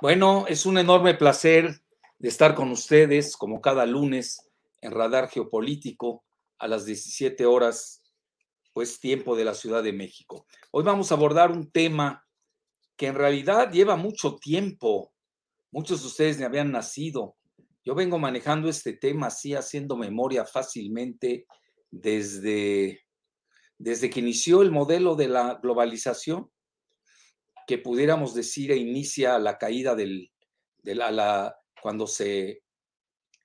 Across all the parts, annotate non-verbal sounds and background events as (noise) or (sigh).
Bueno, es un enorme placer de estar con ustedes como cada lunes en Radar Geopolítico a las 17 horas, pues tiempo de la Ciudad de México. Hoy vamos a abordar un tema que en realidad lleva mucho tiempo. Muchos de ustedes ni habían nacido. Yo vengo manejando este tema así, haciendo memoria fácilmente desde, desde que inició el modelo de la globalización que pudiéramos decir inicia la caída del, cuando se,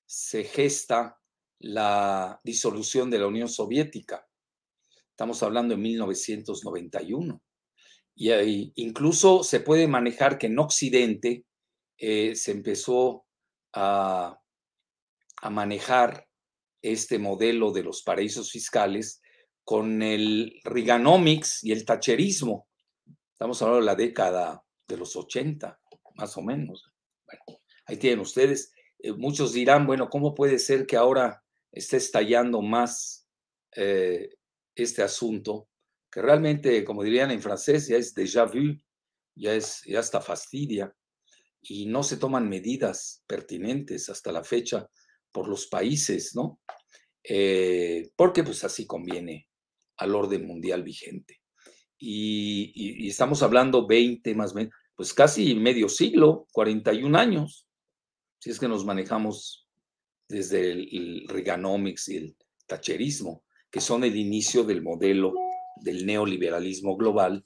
gesta la disolución de la Unión Soviética. Estamos hablando de 1991. Y ahí incluso se puede manejar que en Occidente eh, se empezó a, a manejar este modelo de los paraísos fiscales con el Reaganomics y el tacherismo, Estamos hablando de la década de los 80, más o menos. Bueno, ahí tienen ustedes. Eh, muchos dirán, bueno, ¿cómo puede ser que ahora esté estallando más eh, este asunto? Que realmente, como dirían en francés, ya es déjà vu, ya, es, ya está fastidia, y no se toman medidas pertinentes hasta la fecha por los países, ¿no? Eh, porque pues así conviene al orden mundial vigente y, estamos hablando 20 más, pues casi medio siglo, 41 años, si es que nos manejamos desde el, Reaganomics y el Thatcherismo, que son el inicio del modelo del neoliberalismo global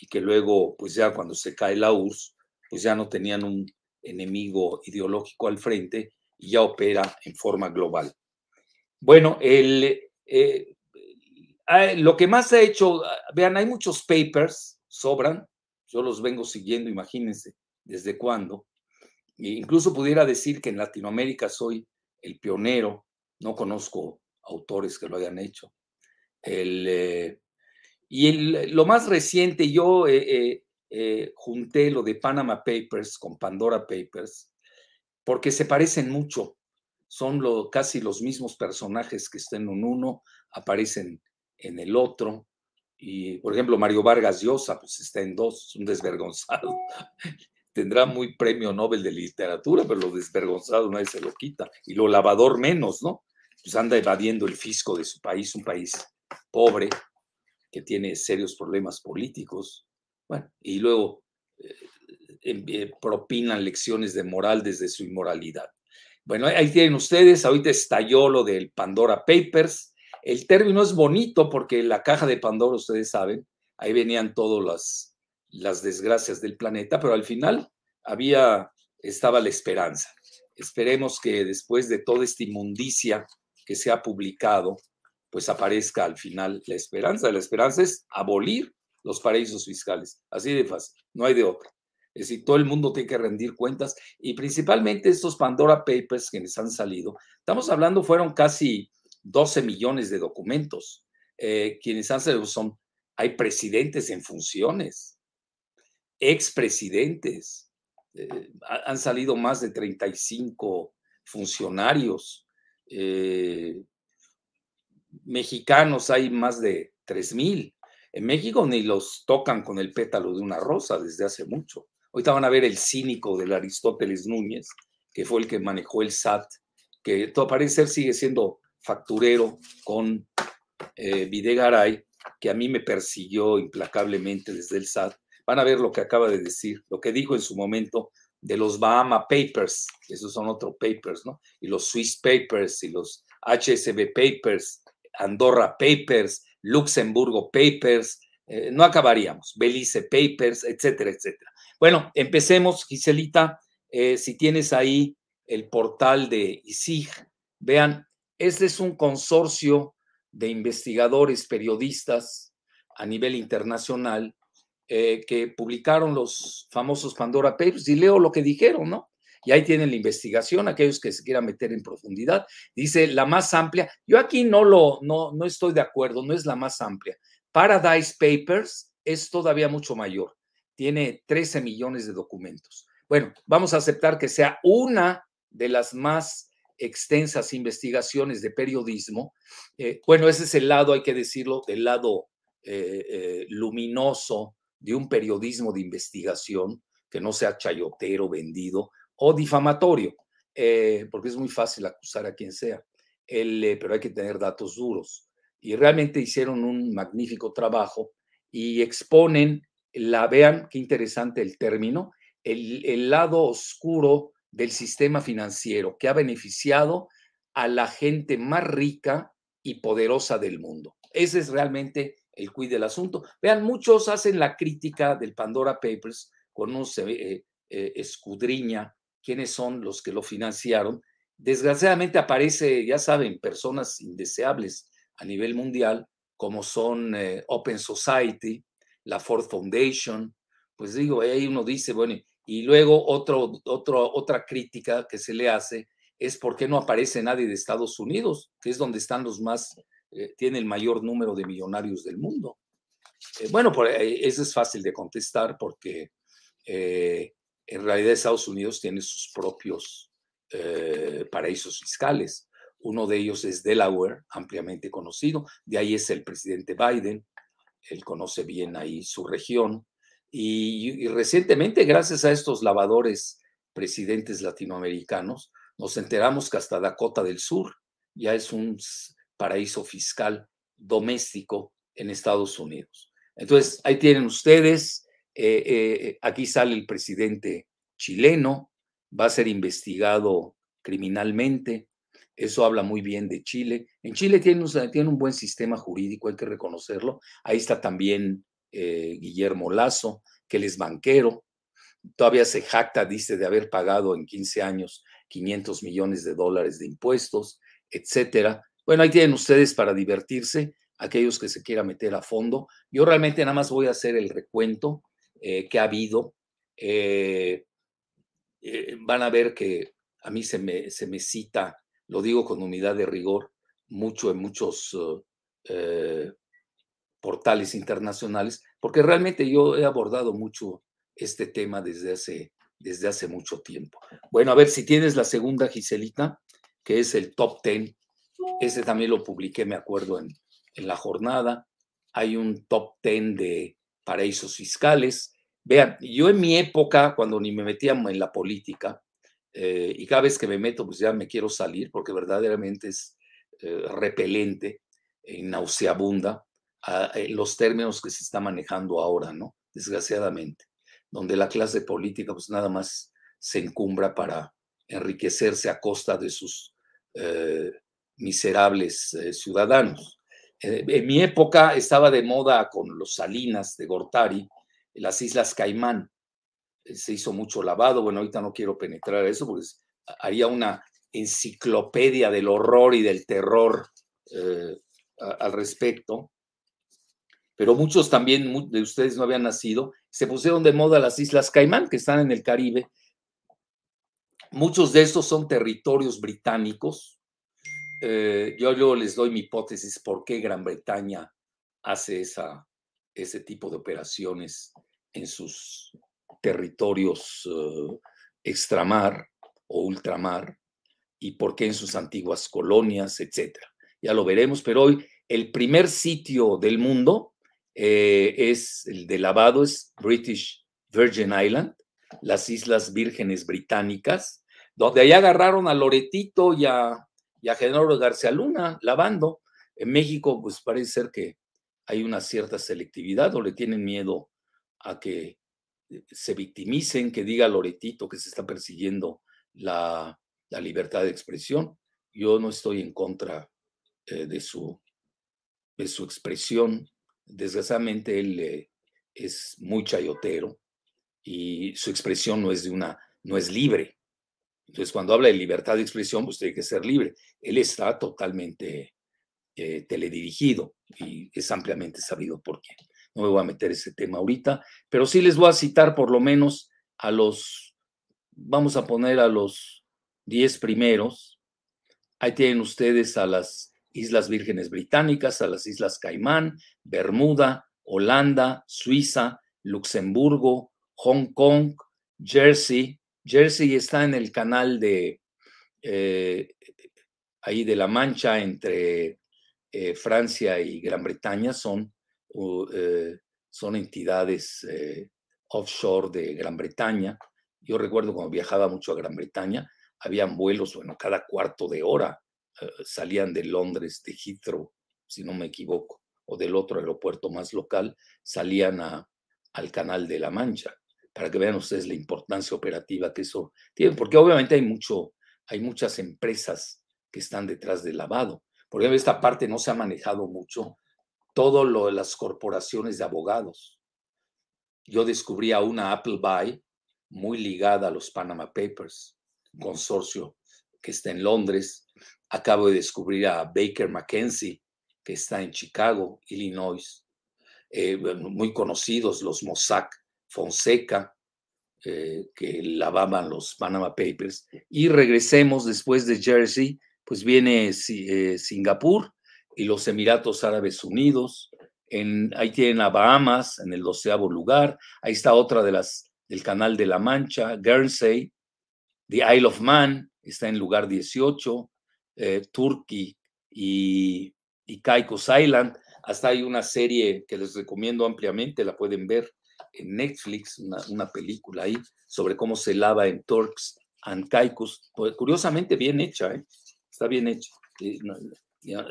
y que luego, pues ya cuando se cae la URSS, pues ya no tenían un enemigo ideológico al frente y ya opera en forma global. Bueno, el, eh, lo que más ha hecho, ah, vean, hay muchos papers, sobran, yo los vengo siguiendo, imagínense, desde cuándo. E incluso pudiera decir que en Latinoamérica soy el pionero, no conozco autores que lo hayan hecho. Eh, y lo más reciente, yo eh, eh, junté lo de Panama Papers con Pandora Papers, porque se parecen mucho. Son casi los mismos personajes que están en uno, aparecen en el otro. Y, por ejemplo, Mario Vargas Llosa, pues está en dos, un desvergonzado. (laughs) Tendrá muy premio Nobel de literatura, pero lo desvergonzado nadie se lo quita. Y lo lavador menos, ¿no? Pues anda evadiendo el fisco de su país, un país pobre, que tiene serios problemas políticos. Bueno, y luego eh, eh, propinan lecciones de moral desde su inmoralidad. Bueno, ahí tienen ustedes, ahorita estalló lo del Pandora Papers, el término es bonito porque la caja de Pandora, ustedes saben, ahí venían todas las, las desgracias del planeta, pero al final había, estaba la esperanza. Esperemos que después de toda esta inmundicia que se ha publicado, pues aparezca al final la esperanza. La esperanza es abolir los paraísos fiscales, así de fácil, no hay de otra. Es decir, todo el mundo tiene que rendir cuentas y principalmente estos Pandora Papers que les han salido, estamos hablando, fueron casi 12 millones de documentos. Eh, quienes han salido son, hay presidentes en funciones, expresidentes, eh, han salido más de 35 funcionarios, eh, mexicanos hay más de 3 mil. En México ni los tocan con el pétalo de una rosa desde hace mucho. Ahorita van a ver el cínico del Aristóteles Núñez, que fue el que manejó el SAT, que todo parece ser sigue siendo facturero con eh, Videgaray, que a mí me persiguió implacablemente desde el SAT. Van a ver lo que acaba de decir, lo que dijo en su momento de los Bahama Papers, esos son otros papers, ¿no? Y los Swiss Papers y los HSB Papers, Andorra Papers, Luxemburgo Papers, eh, no acabaríamos, Belice Papers, etcétera, etcétera. Bueno, empecemos, Giselita, eh, si tienes ahí el portal de ISIG, vean, este es un consorcio de investigadores, periodistas a nivel internacional eh, que publicaron los famosos Pandora Papers y leo lo que dijeron, ¿no? Y ahí tienen la investigación, aquellos que se quieran meter en profundidad. Dice la más amplia. Yo aquí no lo, no, no estoy de acuerdo, no es la más amplia. Paradise Papers es todavía mucho mayor. Tiene 13 millones de documentos. Bueno, vamos a aceptar que sea una de las más extensas investigaciones de periodismo. Eh, bueno, ese es el lado, hay que decirlo, del lado eh, eh, luminoso de un periodismo de investigación, que no sea chayotero, vendido o difamatorio, eh, porque es muy fácil acusar a quien sea, pero hay que tener datos duros. Y realmente hicieron un magnífico trabajo y exponen, la vean, qué interesante el término, el lado oscuro del sistema financiero que ha beneficiado a la gente más rica y poderosa del mundo. Ese es realmente el quid del asunto. Vean, muchos hacen la crítica del Pandora Papers con un eh, eh, escudriña quiénes son los que lo financiaron. Desgraciadamente aparece, ya saben, personas indeseables a nivel mundial, como son eh, Open Society, la Ford Foundation. Pues digo, ahí uno dice, bueno, y luego otro, otro, otra crítica que se le hace es por qué no aparece nadie de Estados Unidos, que es donde están los más eh, tiene el mayor número de millonarios del mundo. Eh, bueno, por, eso es fácil de contestar porque eh, en realidad Estados Unidos tiene sus propios paraísos fiscales. Uno de ellos es Delaware, ampliamente conocido. De ahí es el presidente Biden. Él conoce bien ahí su región. Y recientemente, gracias a estos lavadores presidentes latinoamericanos, nos enteramos que hasta Dakota del Sur ya es un paraíso fiscal doméstico en Estados Unidos. Entonces, ahí tienen ustedes, eh, eh, aquí sale el presidente chileno, va a ser investigado criminalmente, eso habla muy bien de Chile. En Chile tiene tiene un buen sistema jurídico, hay que reconocerlo. Ahí está también eh, Guillermo Lazo, que él es banquero, todavía se jacta, dice, de haber pagado en 15 años 500 millones de dólares de impuestos, etcétera. Bueno, ahí tienen ustedes para divertirse, aquellos que se quieran meter a fondo. Yo realmente nada más voy a hacer el recuento eh, que ha habido. Eh, van a ver que a mí se me, se me cita, lo digo con unidad de rigor, mucho en muchos portales internacionales, porque realmente yo he abordado mucho este tema desde hace, desde hace mucho tiempo. Bueno, a ver si tienes la segunda, Giselita, que es el top 10 ese también lo publiqué, me acuerdo, en, la jornada. Hay un top 10 de paraísos fiscales. Vean, yo en mi época, cuando ni me metía en la política, eh, y cada vez que me meto, pues ya me quiero salir, porque verdaderamente es eh, repelente, y nauseabunda, eh, los términos que se está manejando ahora, ¿no? Desgraciadamente, donde la clase política, pues nada más se encumbra para enriquecerse a costa de sus miserables eh, ciudadanos. Eh, en mi época estaba de moda con los Salinas de Gortari, las Islas Caimán. Eh, se hizo mucho lavado. Bueno, ahorita no quiero penetrar eso porque haría una enciclopedia del horror y del terror al respecto. Pero muchos también de ustedes no habían nacido. Se pusieron de moda las Islas Caimán, que están en el Caribe. Muchos de estos son territorios británicos, eh, yo luego les doy mi hipótesis por qué Gran Bretaña hace esa, ese tipo de operaciones en sus territorios uh, extramar o ultramar y por qué en sus antiguas colonias, etcétera. Ya lo veremos, pero hoy el primer sitio del mundo eh, es el de lavado, es British Virgin Island, las Islas Vírgenes Británicas, donde ahí agarraron a Loretito y a y a Genaro García Luna lavando. En México, pues parece ser que hay una cierta selectividad o le tienen miedo a que eh, se victimicen, que diga Loretito que se está persiguiendo la, libertad de expresión. Yo no estoy en contra eh, de, su, de su expresión. Desgraciadamente él eh, es muy chayotero y su expresión no es de una, no es libre. Entonces, cuando habla de libertad de expresión, pues tiene que ser libre. Él está totalmente eh, teledirigido y es ampliamente sabido por qué. No me voy a meter ese tema ahorita, pero sí les voy a citar por lo menos a los, vamos a poner a los 10 primeros. Ahí tienen ustedes a las Islas Vírgenes Británicas, a las Islas Caimán, Bermuda, Holanda, Suiza, Luxemburgo, Hong Kong, Jersey, Jersey está en el canal de eh, ahí de la Mancha entre eh, Francia y Gran Bretaña, son, eh, son entidades offshore de Gran Bretaña. Yo recuerdo cuando viajaba mucho a Gran Bretaña, habían vuelos, bueno, cada cuarto de hora eh, salían de Londres, de Heathrow, si no me equivoco, o del otro aeropuerto más local, salían al Canal de la Mancha, para que vean ustedes la importancia operativa que eso tiene, porque obviamente hay, mucho, hay muchas empresas que están detrás del lavado. Por ejemplo, esta parte no se ha manejado mucho, todo lo de las corporaciones de abogados. Yo descubrí a una Appleby muy ligada a los Panama Papers, un consorcio que está en Londres. Acabo de descubrir a Baker McKenzie, que está en Chicago, Illinois. Eh, muy conocidos los Mossack Fonseca, eh, que lavaban los Panama Papers. Y regresemos después de Jersey, pues viene eh, Singapur y los Emiratos Árabes Unidos. Ahí tienen a Bahamas en el doceavo lugar. Ahí está otra de las del Canal de la Mancha, Guernsey, The Isle of Man está en lugar 18, eh, Turkey y, Caicos Island. Hasta hay una serie que les recomiendo ampliamente, la pueden ver en Netflix, una, película ahí sobre cómo se lava en Turks and Caicos. Pues, curiosamente bien hecha, ¿eh? está bien hecha.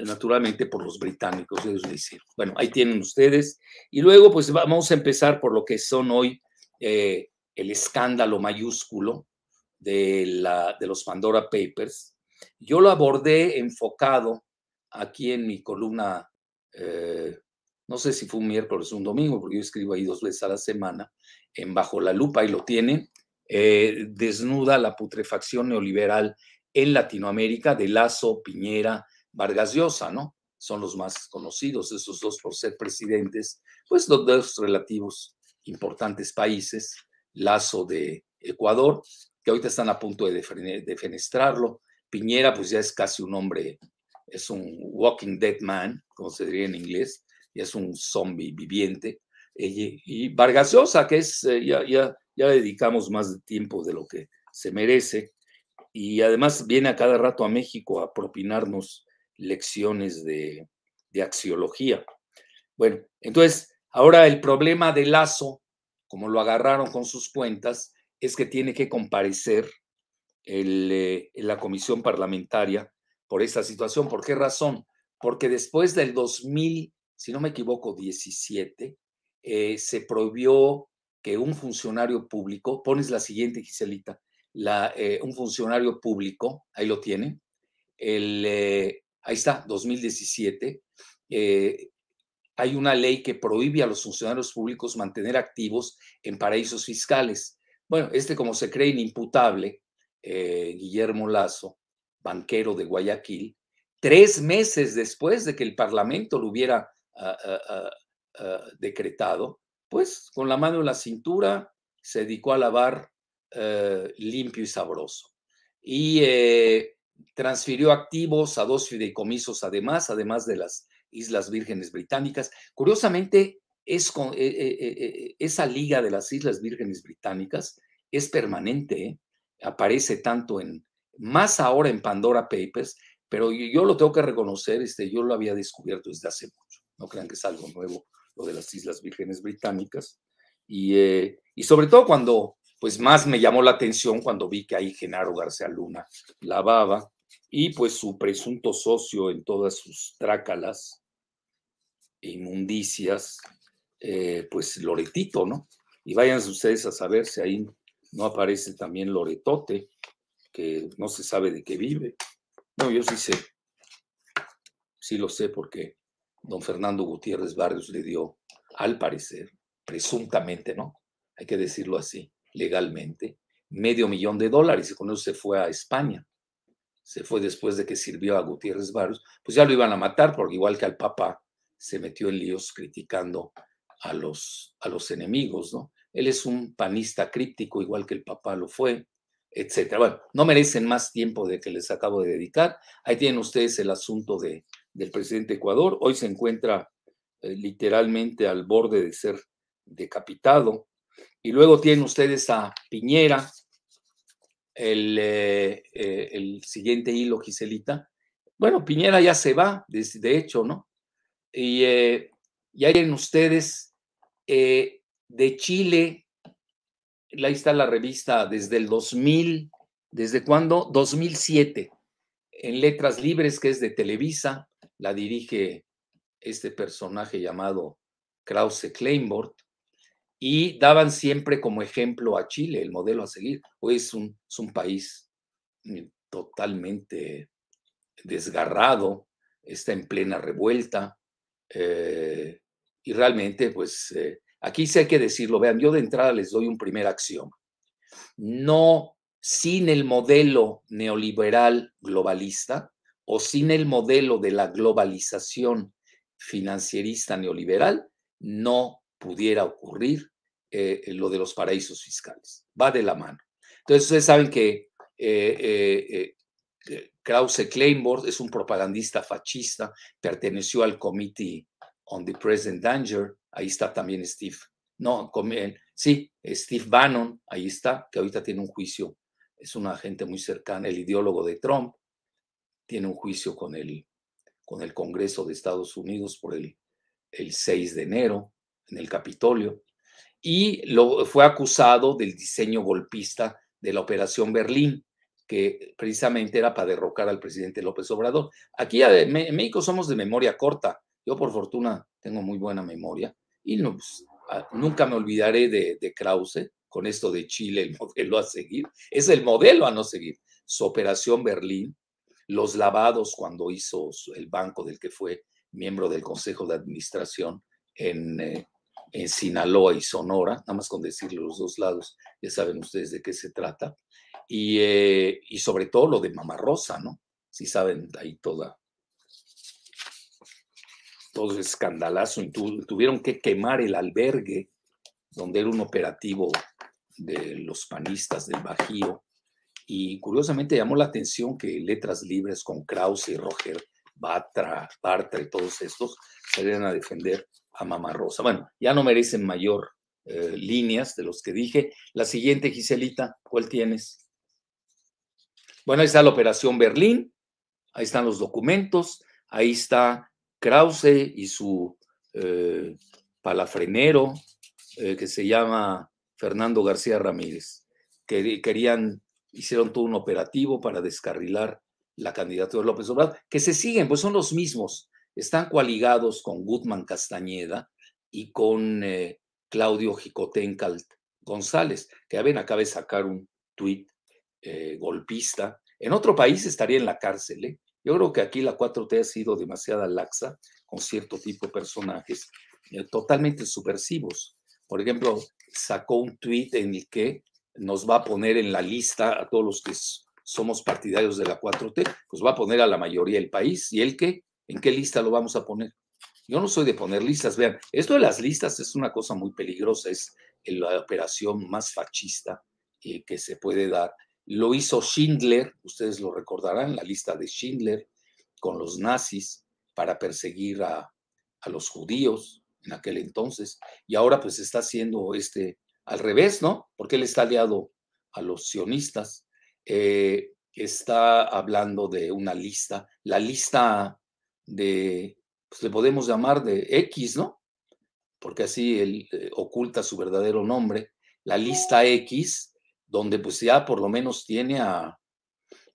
naturalmente por los británicos, ellos decir. Bueno, ahí tienen ustedes. Y luego, pues vamos a empezar por lo que son hoy eh, el escándalo mayúsculo de, la, de los Pandora Papers. Yo lo abordé enfocado aquí en mi columna, eh, no sé si fue un miércoles o un domingo, porque yo escribo ahí dos veces a la semana, en Bajo la Lupa, y lo tienen, eh, desnuda la putrefacción neoliberal en Latinoamérica de Lazo, Piñera, Vargas Llosa, ¿no? Son los más conocidos, esos dos por ser presidentes, pues los dos relativos importantes países, Lazo de Ecuador, que ahorita están a punto de defenestrarlo. Piñera, pues ya es casi un hombre, es un walking dead man, como se diría en inglés, y es un zombie viviente. Y, Vargas Llosa, que es, eh, ya, ya, ya le dedicamos más tiempo de lo que se merece, y además viene a cada rato a México a propinarnos lecciones de, de axiología. Bueno, entonces, ahora el problema de Lazo, como lo agarraron con sus cuentas, es que tiene que comparecer eh, en la comisión parlamentaria por esta situación. ¿Por qué razón? Porque después del 2000, si no me equivoco, 17, eh, se prohibió que un funcionario público, pones la siguiente, Giselita, la, eh, un funcionario público, ahí lo tienen, el, ahí está, 2017, hay una ley que prohíbe a los funcionarios públicos mantener activos en paraísos fiscales. Bueno, este como se cree inimputable, eh, Guillermo Lazo, banquero de Guayaquil, tres meses después de que el Parlamento lo hubiera ah, ah, ah, decretado, pues con la mano en la cintura se dedicó a lavar eh, limpio y sabroso. Y eh, transfirió activos a dos fideicomisos además, además de las Islas Vírgenes Británicas. Curiosamente, esa liga de las Islas Vírgenes Británicas es permanente, aparece tanto en, más ahora en Pandora Papers, pero yo, lo tengo que reconocer, este, yo lo había descubierto desde hace mucho, no crean que es algo nuevo lo de las Islas Vírgenes Británicas, y, y sobre todo cuando, pues más me llamó la atención cuando vi que ahí Genaro García Luna lavaba, y pues su presunto socio en todas sus trácalas, e inmundicias, eh, pues Loretito, ¿no? Y vayan ustedes a saber si ahí no aparece también Loretote, que no se sabe de qué vive. No, yo sí sé, sí lo sé porque don Fernando Gutiérrez Barrios le dio, al parecer, presuntamente, ¿no? Hay que decirlo así, legalmente, medio millón de dólares y con eso se fue a España. Se fue después de que sirvió a Gutiérrez Barrios, pues ya lo iban a matar porque igual que al Papa se metió en líos criticando a los, a los enemigos, ¿no? Él es un panista críptico, igual que el papá lo fue, etcétera. Bueno, no merecen más tiempo de que les acabo de dedicar. Ahí tienen ustedes el asunto de, del presidente de Ecuador. Hoy se encuentra eh, literalmente al borde de ser decapitado. Y luego tienen ustedes a Piñera, el, eh, eh, siguiente hilo, Giselita. Bueno, Piñera ya se va, de, hecho, ¿no? Y, y ahí tienen ustedes de Chile ahí está la revista desde el 2000, ¿desde cuándo? 2007, en Letras Libres, que es de Televisa, la dirige este personaje llamado Krause Kleinbord, y daban siempre como ejemplo a Chile, el modelo a seguir. Hoy es un, es un país mm, totalmente desgarrado, está en plena revuelta, eh, y realmente, pues, eh, aquí sí hay que decirlo, vean, yo de entrada les doy un primer axioma. No sin el modelo neoliberal globalista o sin el modelo de la globalización financierista neoliberal, no pudiera ocurrir eh, lo de los paraísos fiscales. Va de la mano. Entonces, ustedes saben que eh, eh, Krause Kleinborg es un propagandista fascista, perteneció al Committee on the Present Danger, ahí está también Steve, no, sí, Steve Bannon, ahí está, que ahorita tiene un juicio, es un agente muy cercano, el ideólogo de Trump, tiene un juicio con el, con el Congreso de Estados Unidos por el, el 6 de enero en el Capitolio y lo, fue acusado del diseño golpista de la Operación Berlín, que precisamente era para derrocar al presidente López Obrador. Aquí en México somos de memoria corta. Yo por fortuna tengo muy buena memoria y no, pues, nunca me olvidaré de, Krause con esto de Chile, el (laughs) modelo a seguir. Es el modelo a no seguir. Su Operación Berlín, los lavados cuando hizo el banco del que fue miembro del Consejo de Administración en, eh, en Sinaloa y Sonora, nada más con decirle los dos lados, ya saben ustedes de qué se trata, y, eh, y sobre todo lo de Mamá Rosa, ¿no? Si saben ahí toda, todo escandalazo, y tuvieron que quemar el albergue donde era un operativo de los panistas del Bajío, y curiosamente llamó la atención que Letras Libres con Krause y Roger Batra, Bartra y todos estos salieran a defender a Mamá Rosa. Bueno, ya no merecen mayor eh, líneas de los que dije. La siguiente, Giselita, ¿cuál tienes? Bueno, ahí está la Operación Berlín, ahí están los documentos, ahí está Krause y su eh, palafrenero, eh, que se llama Fernando García Ramírez, que querían, hicieron todo un operativo para descarrilar la candidatura de López Obrador, que se siguen, pues son los mismos están coaligados con Gutman Castañeda y con eh, Claudio Jicotencalt González, que a ver, acaba de sacar un tuit golpista. En otro país estaría en la cárcel. ¿Eh? Yo creo que aquí la 4T ha sido demasiado laxa con cierto tipo de personajes totalmente subversivos. Por ejemplo, sacó un tuit en el que nos va a poner en la lista a todos los que somos partidarios de la 4T, pues va a poner a la mayoría del país y el que ¿En qué lista lo vamos a poner? Yo no soy de poner listas. Vean, esto de las listas es una cosa muy peligrosa, es la operación más fascista eh, que se puede dar. Lo hizo Schindler, ustedes lo recordarán, la lista de Schindler con los nazis para perseguir a, los judíos en aquel entonces. Y ahora pues está haciendo este al revés, ¿no? Porque él está aliado a los sionistas. Eh, está hablando de una lista, la lista de, pues le podemos llamar de X, ¿no? Porque así él eh, oculta su verdadero nombre, la lista X, donde pues ya por lo menos tiene a,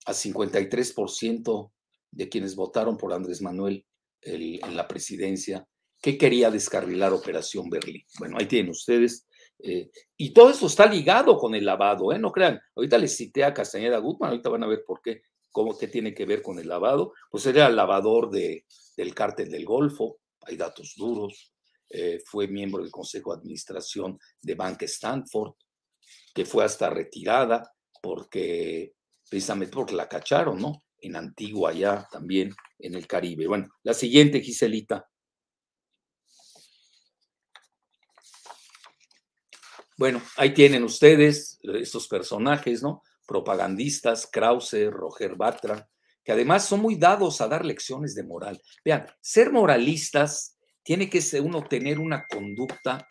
a 53% de quienes votaron por Andrés Manuel en la presidencia, que quería descarrilar Operación Berlín. Bueno, ahí tienen ustedes. Eh, y todo eso está ligado con el lavado, ¿eh? No crean. Ahorita les cité a Castañeda Gutman, ahorita van a ver por qué. ¿Cómo qué tiene que ver con el lavado? Pues era el lavador de, del cártel del Golfo, hay datos duros, eh, fue miembro del Consejo de Administración de Banca Stanford, que fue hasta retirada porque, precisamente porque la cacharon, ¿no? En Antigua, allá también en el Caribe. Bueno, la siguiente, Giselita. Bueno, ahí tienen ustedes estos personajes, ¿no? propagandistas, Krause, Roger Batra, que además son muy dados a dar lecciones de moral. Vean, ser moralistas tiene que ser uno tener una conducta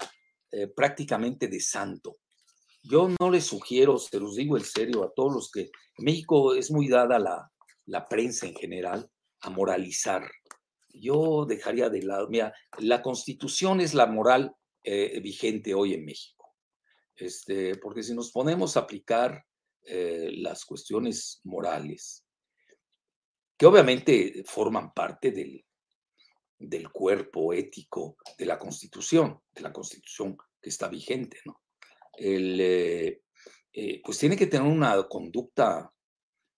eh, prácticamente de santo. Yo no les sugiero, se los digo en serio, a todos los que México es muy dada la, la prensa en general a moralizar. Yo dejaría de lado, mira, la constitución es la moral eh, vigente hoy en México. Este, porque si nos ponemos a aplicar eh, las cuestiones morales, que obviamente forman parte del, del cuerpo ético de la Constitución, de la Constitución que está vigente, ¿no? El, eh, eh, pues tiene que tener una conducta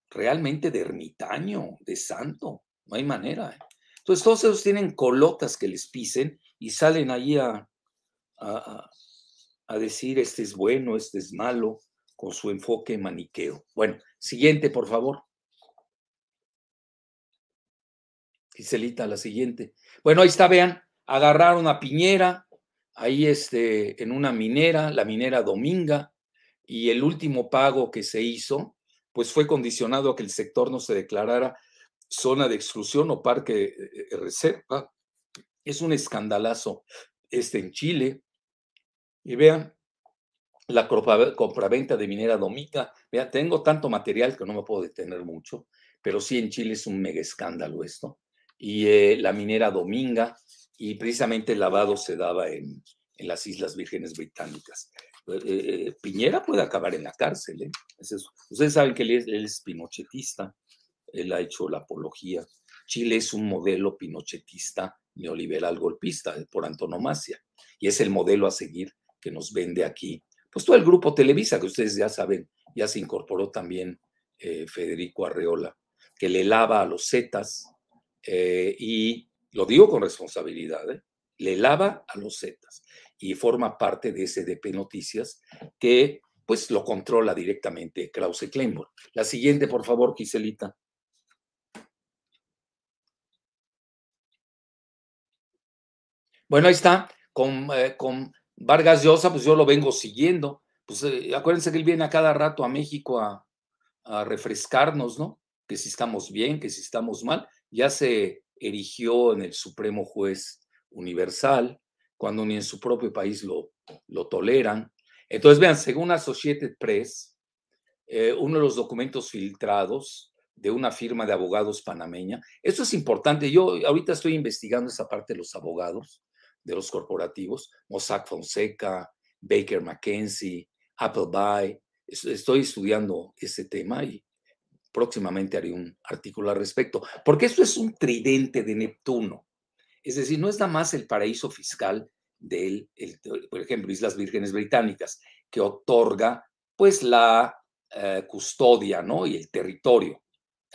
realmente de ermitaño, de santo, no hay manera. Entonces todos ellos tienen colotas que les pisen y salen ahí a, a, a decir este es bueno, este es malo, con su enfoque maniqueo. Bueno, siguiente, por favor. Giselita, la siguiente. Bueno, ahí está, vean, agarraron a Piñera, ahí este, en una minera, la minera Dominga, y el último pago que se hizo, pues fue condicionado a que el sector no se declarara zona de exclusión o parque eh, eh, reserva. Es un escandalazo este en Chile. Y vean, la compraventa de minera Dominga. Vean, tengo tanto material que no me puedo detener mucho, pero sí en Chile es un mega escándalo esto y eh, la minera Dominga, y precisamente el lavado se daba en, en las Islas Vírgenes Británicas. Eh, eh, Piñera puede acabar en la cárcel. Ustedes saben que él es, él es, pinochetista, él ha hecho la apología. Chile es un modelo pinochetista neoliberal golpista por antonomasia y es el modelo a seguir que nos vende aquí. Pues todo el grupo Televisa, que ustedes ya saben, ya se incorporó también Federico Arreola, que le lava a los Zetas, eh, y lo digo con responsabilidad, ¿eh? le lava a los Zetas y forma parte de SDP Noticias que pues lo controla directamente Krause Kleinborg. La siguiente, por favor, Giselita. Bueno, ahí está, con, eh, con Vargas Llosa, pues yo lo vengo siguiendo. Pues acuérdense que él viene a cada rato a México a, a refrescarnos, ¿no? Que si estamos bien, que si estamos mal ya se erigió en el Supremo Juez Universal, cuando ni en su propio país lo, lo toleran. Entonces, vean, según Associated Press, eh, uno de los documentos filtrados de una firma de abogados panameña, esto es importante, yo ahorita estoy investigando esa parte de los abogados, de los corporativos, Mossack Fonseca, Baker McKenzie, Appleby, estoy estudiando ese tema y próximamente haré un artículo al respecto, porque esto es un tridente de Neptuno. Es decir, no es nada más el paraíso fiscal del, por ejemplo, Islas Vírgenes Británicas, que otorga pues la eh, custodia, ¿no? Y el territorio.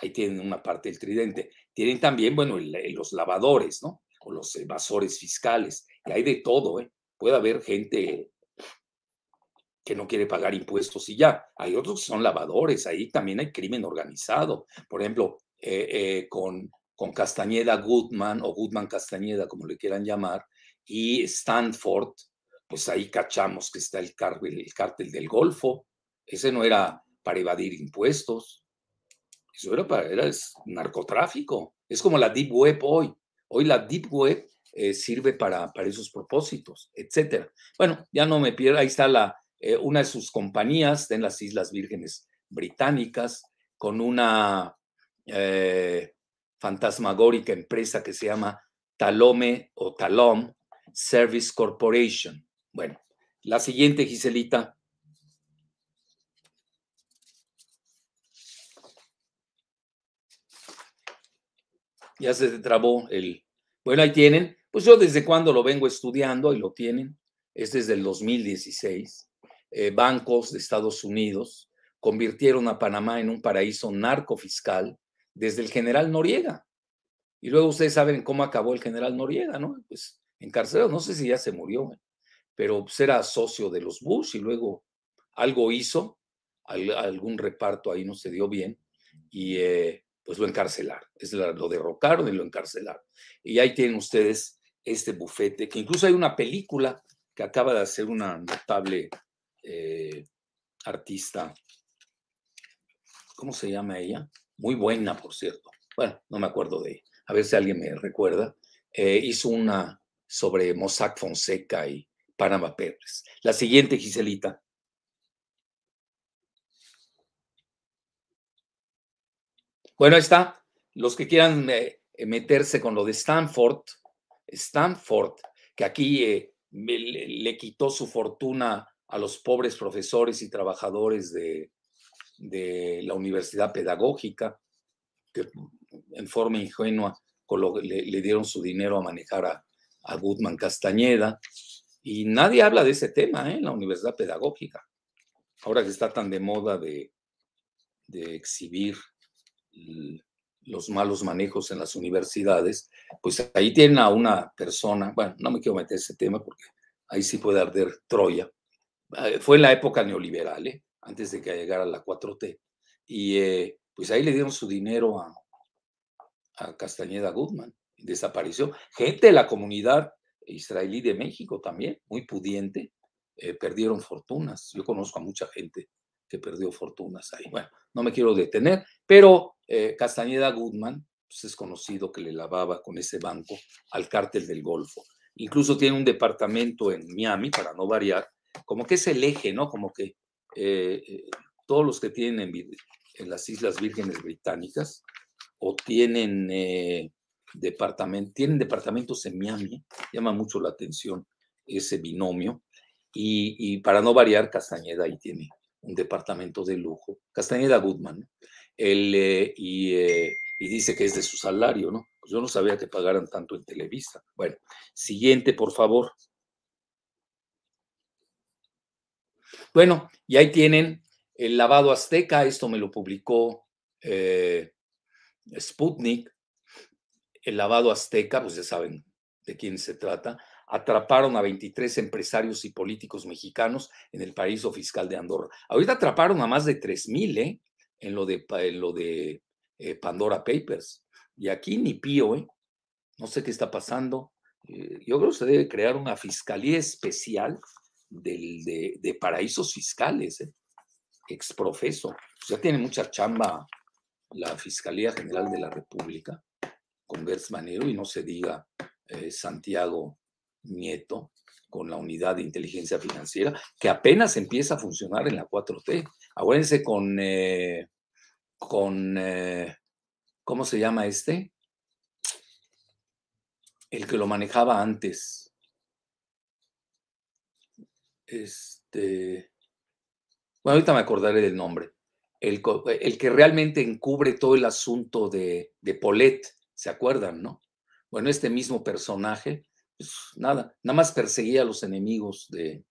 Ahí tienen una parte del tridente. Tienen también, bueno, los lavadores, ¿no? O los evasores fiscales. Y hay de todo, ¿eh? Puede haber gente que no quiere pagar impuestos y ya. Hay otros que son lavadores, ahí también hay crimen organizado. Por ejemplo, eh, eh, con, con Castañeda Goodman o Goodman Castañeda, como le quieran llamar, y Stanford, pues ahí cachamos que está el, el cártel del Golfo. Ese no era para evadir impuestos, eso era para era narcotráfico. Es como la Deep Web hoy. Hoy la Deep Web eh, sirve para, para esos propósitos, etcétera. Bueno, ya no me pierdo, ahí está la, eh, una de sus compañías en las Islas Vírgenes Británicas con una eh, fantasmagórica empresa que se llama Talome o Talom Service Corporation. Bueno, la siguiente, Giselita. Ya se trabó el... Bueno, ahí tienen. Pues yo desde cuando lo vengo estudiando y lo tienen. Es desde el 2016. Eh, bancos de Estados Unidos convirtieron a Panamá en un paraíso narcofiscal desde el general Noriega. Y luego ustedes saben cómo acabó el general Noriega, ¿no? Pues encarcelado, no sé si ya se murió, ¿eh? pero pues, era socio de los Bush y luego algo hizo, algún reparto ahí no se dio bien y eh, pues lo encarcelaron. Es lo derrocaron y lo encarcelaron. Y ahí tienen ustedes este bufete, que incluso hay una película que acaba de hacer una notable eh, artista, ¿cómo se llama ella? Muy buena, por cierto. Bueno, no me acuerdo de ella. A ver si alguien me recuerda. Eh, hizo una sobre Mossack Fonseca y Panama Papers. La siguiente, Giselita. Bueno, ahí está. Los que quieran eh, meterse con lo de Stanford, Stanford, que aquí le, le, quitó su fortuna a los pobres profesores y trabajadores de, de la universidad pedagógica, que en forma ingenua le, dieron su dinero a manejar a, a Goodman Castañeda. Y nadie habla de ese tema ¿eh? en la universidad pedagógica. Ahora que está tan de moda de, de exhibir los malos manejos en las universidades, pues ahí tienen a una persona, bueno, no me quiero meter ese tema porque ahí sí puede arder Troya. Eh, fue en la época neoliberal, ¿eh? antes de que llegara la 4T. Y eh, pues ahí le dieron su dinero a, Castañeda Goodman, desapareció. Gente de la comunidad israelí de México también, muy pudiente, perdieron fortunas. Yo conozco a mucha gente que perdió fortunas ahí. Bueno, no me quiero detener, pero eh, Castañeda Goodman pues es conocido que le lavaba con ese banco al cártel del Golfo. Incluso tiene un departamento en Miami, para no variar, como que es el eje, ¿no? Como que eh, eh, todos los que tienen en, las Islas Vírgenes Británicas o tienen, departamento, tienen departamentos en Miami, llama mucho la atención ese binomio. Y, para no variar, Castañeda ahí tiene un departamento de lujo, Castañeda Goodman, él, eh, eh, y, dice que es de su salario, ¿no? Pues yo no sabía que pagaran tanto en Televisa. Bueno, siguiente, por favor. Bueno, y ahí tienen el lavado azteca, esto me lo publicó eh, Sputnik, el lavado azteca, pues ya saben de quién se trata, atraparon a 23 empresarios y políticos mexicanos en el paraíso fiscal de Andorra. Ahorita atraparon a más de 3.000 ¿eh? en lo de, en lo de eh, Pandora Papers. Y aquí ni pío, ¿eh? no sé qué está pasando. Eh, yo creo que se debe crear una fiscalía especial de, de, paraísos fiscales, ¿eh? exprofeso. Ya tiene mucha chamba la Fiscalía General de la República con Gertz Manero y no se diga Santiago Nieto con la unidad de inteligencia financiera, que apenas empieza a funcionar en la 4T. Acuérdense con, eh, con eh, ¿cómo se llama este? El que lo manejaba antes. Este, bueno, ahorita me acordaré del nombre. El, que realmente encubre todo el asunto de, de Polet, ¿se acuerdan, no? Bueno, este mismo personaje pues nada, nada más perseguía a los enemigos de,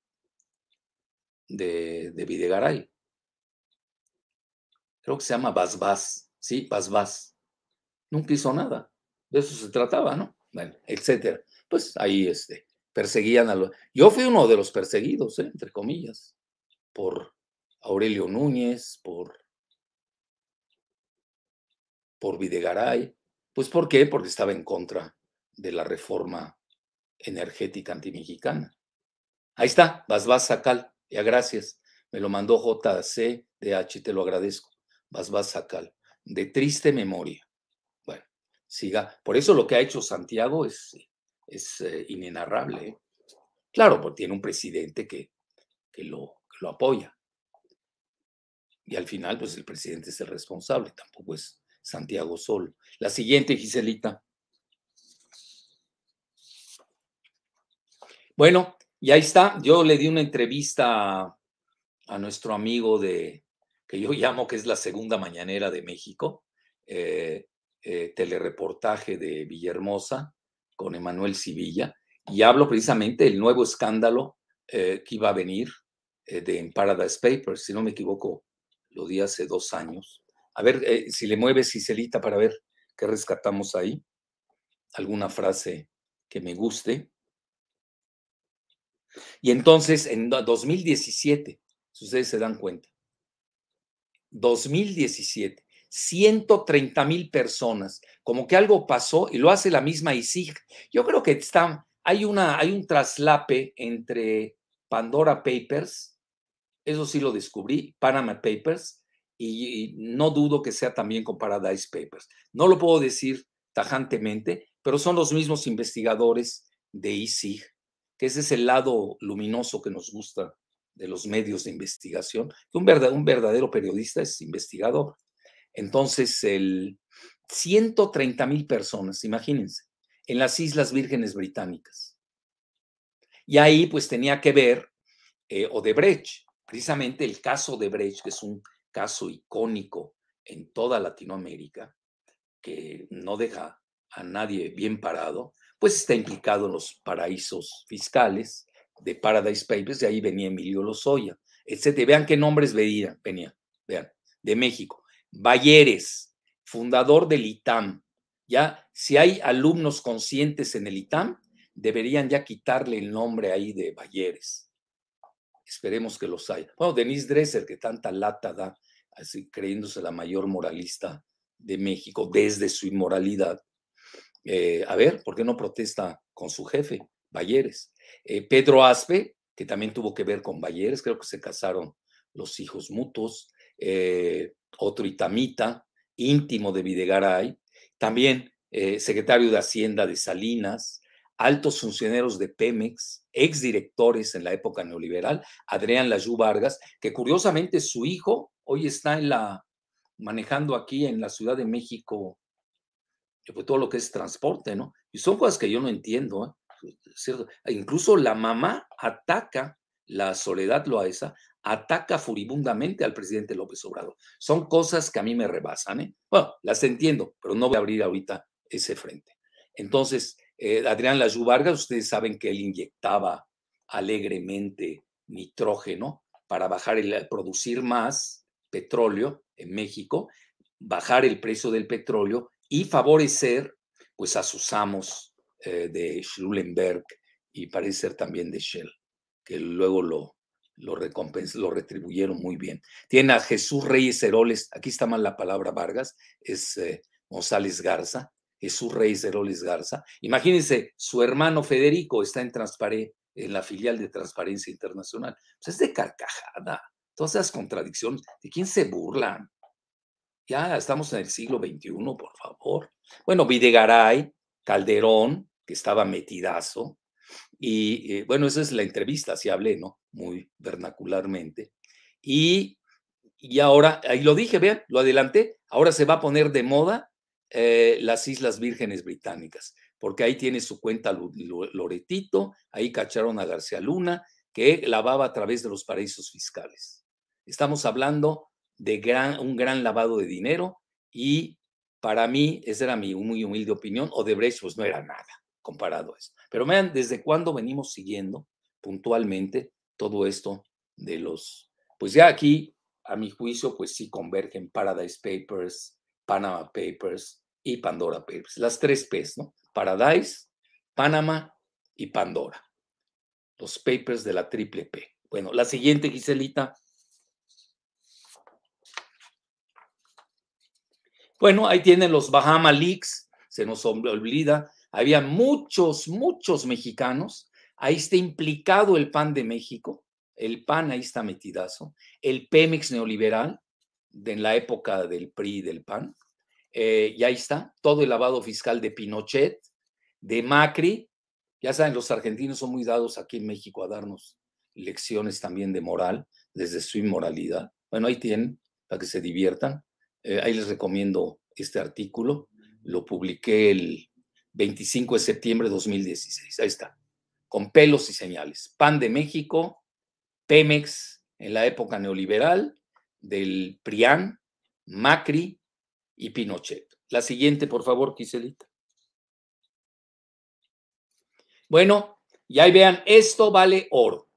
de, de Videgaray. Creo que se llama Basbás, ¿sí? Basbás. Nunca hizo nada. De eso se trataba, ¿no? Bueno, etcétera. Pues ahí este, perseguían a los... Yo fui uno de los perseguidos, ¿eh? entre comillas, por Aurelio Núñez, por, por Videgaray. Pues ¿por qué? Porque estaba en contra de la reforma energética antimexicana. Ahí está, vas, vas, sacal. Ya gracias. Me lo mandó JCDH, te lo agradezco. Vas, vas, sacal. De triste memoria. Bueno, siga. Por eso lo que ha hecho Santiago es, es eh, inenarrable. Claro, porque tiene un presidente que, que, lo, lo apoya. Y al final, pues el presidente es el responsable, tampoco es Santiago solo. La siguiente, Giselita. Bueno, y ahí está. Yo le di una entrevista a, nuestro amigo de, que yo llamo que es la segunda mañanera de México, eh, eh, telereportaje de Villahermosa con Emanuel Civilla, y hablo precisamente del nuevo escándalo eh, que iba a venir de en Paradise Papers, si no me equivoco, lo di hace dos años. A ver si le mueves, Cicelita, para ver qué rescatamos ahí. Alguna frase que me guste. Y entonces, en 2017, si ustedes se dan cuenta, 2017, 130 mil personas, como que algo pasó y lo hace la misma ISIG. Yo creo que está, hay, una, hay un traslape entre Pandora Papers, eso sí lo descubrí, Panama Papers, y, no dudo que sea también con Paradise Papers. No lo puedo decir tajantemente, pero son los mismos investigadores de ISIG que ese es el lado luminoso que nos gusta de los medios de investigación. Un verdadero, un verdadero periodista es investigador. Entonces, el 130 mil personas, imagínense, en las Islas Vírgenes Británicas. Y ahí pues tenía que ver eh, Odebrecht. Precisamente el caso de Brecht, que es un caso icónico en toda Latinoamérica, que no deja a nadie bien parado, pues está implicado en los paraísos fiscales de Paradise Papers, de ahí venía Emilio Lozoya, etc. Vean qué nombres venía, venía, vean, de México. Balleres, fundador del ITAM. Ya, si hay alumnos conscientes en el ITAM, deberían ya quitarle el nombre ahí de Balleres. Esperemos que los haya. Bueno, Denise Dresser, que tanta lata da, así creyéndose la mayor moralista de México desde su inmoralidad. Eh, a ver, ¿por qué no protesta con su jefe, Balleres? Eh, Pedro Aspe, que también tuvo que ver con Balleres, creo que se casaron los hijos mutuos. Eh, otro itamita, íntimo de Videgaray. También secretario de Hacienda de Salinas, altos funcionarios de Pemex, exdirectores en la época neoliberal, Adrián Layú Vargas, que curiosamente su hijo hoy está en la, manejando aquí en la Ciudad de México, pues, todo lo que es transporte, ¿no? Y son cosas que yo no entiendo, ¿eh? ¿cierto? Incluso la mamá ataca, la Soledad Loaesa, ataca furibundamente al presidente López Obrador. Son cosas que a mí me rebasan, ¿eh? Bueno, las entiendo, pero no voy a abrir ahorita ese frente. Entonces, eh, Adrián Lajú Vargas, ustedes saben que él inyectaba alegremente nitrógeno para bajar el, producir más petróleo en México, bajar el precio del petróleo y favorecer pues a sus amos eh, de Schlullenberg y parece ser también de Shell, que luego lo, lo, lo retribuyeron muy bien. Tiene a Jesús Reyes Heroles, aquí está mal la palabra Vargas, es eh, González Garza, Jesús Reyes Heroles Garza. Imagínense, su hermano Federico está en, en la filial de Transparencia Internacional. Pues es de carcajada todas esas contradicciones, ¿de quién se burlan? Ya estamos en el siglo XXI, por favor. Bueno, Videgaray, Calderón, que estaba metidazo, y eh, bueno, esa es la entrevista, así hablé, ¿no? Muy vernacularmente. Y, y ahora, ahí lo dije, vean, lo adelanté, ahora se va a poner de moda eh, las Islas Vírgenes Británicas, porque ahí tiene su cuenta Loretito, ahí cacharon a García Luna, que lavaba a través de los paraísos fiscales. Estamos hablando de un gran lavado de dinero y para mí, esa era mi muy humilde opinión, Odebrecht pues no era nada comparado a eso. Pero vean desde cuándo venimos siguiendo puntualmente todo esto de los, pues ya aquí, a mi juicio, pues sí convergen Paradise Papers, Panama Papers y Pandora Papers. Las tres P's, ¿no? Paradise, Panama y Pandora. Los papers de la triple P. Bueno, la siguiente, Giselita, Bueno, ahí tienen los Bahama Leaks, se nos olvida, había muchos, muchos mexicanos, ahí está implicado el PAN de México, el PAN ahí está metidazo, el Pemex neoliberal, de en la época del PRI y del PAN, eh, y ahí está, todo el lavado fiscal de Pinochet, de Macri, ya saben, los argentinos son muy dados aquí en México a darnos lecciones también de moral, desde su inmoralidad. Bueno, ahí tienen, para que se diviertan. Eh, ahí les recomiendo este artículo. Lo publiqué el 25 de septiembre de 2016. Ahí está. Con pelos y señales. PAN de México, Pemex en la época neoliberal, del PRIAN, Macri y Pinochet. La siguiente, por favor, Quiselita. Bueno, y ahí vean, esto vale oro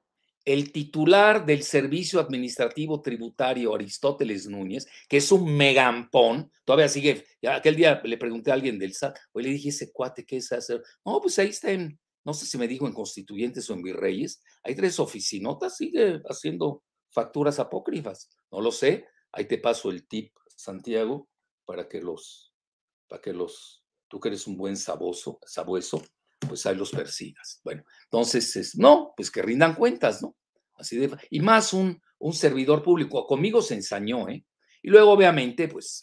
el titular del Servicio Administrativo Tributario, Aristóteles Núñez, que es un megampón, todavía sigue, aquel día le pregunté a alguien del SAT, hoy le dije, ese cuate, ¿qué es hacer? No, pues ahí está en, no sé si me dijo en Constituyentes o en Virreyes, hay tres oficinotas, sigue haciendo facturas apócrifas, no lo sé, ahí te paso el tip, Santiago, para que los, para que los, tú que eres un buen saboso, sabueso, pues ahí los persigas. Bueno, entonces, es, no, pues que rindan cuentas, ¿no? Así de, y más un, un servidor público, conmigo se ensañó, ¿eh? Y luego, obviamente, pues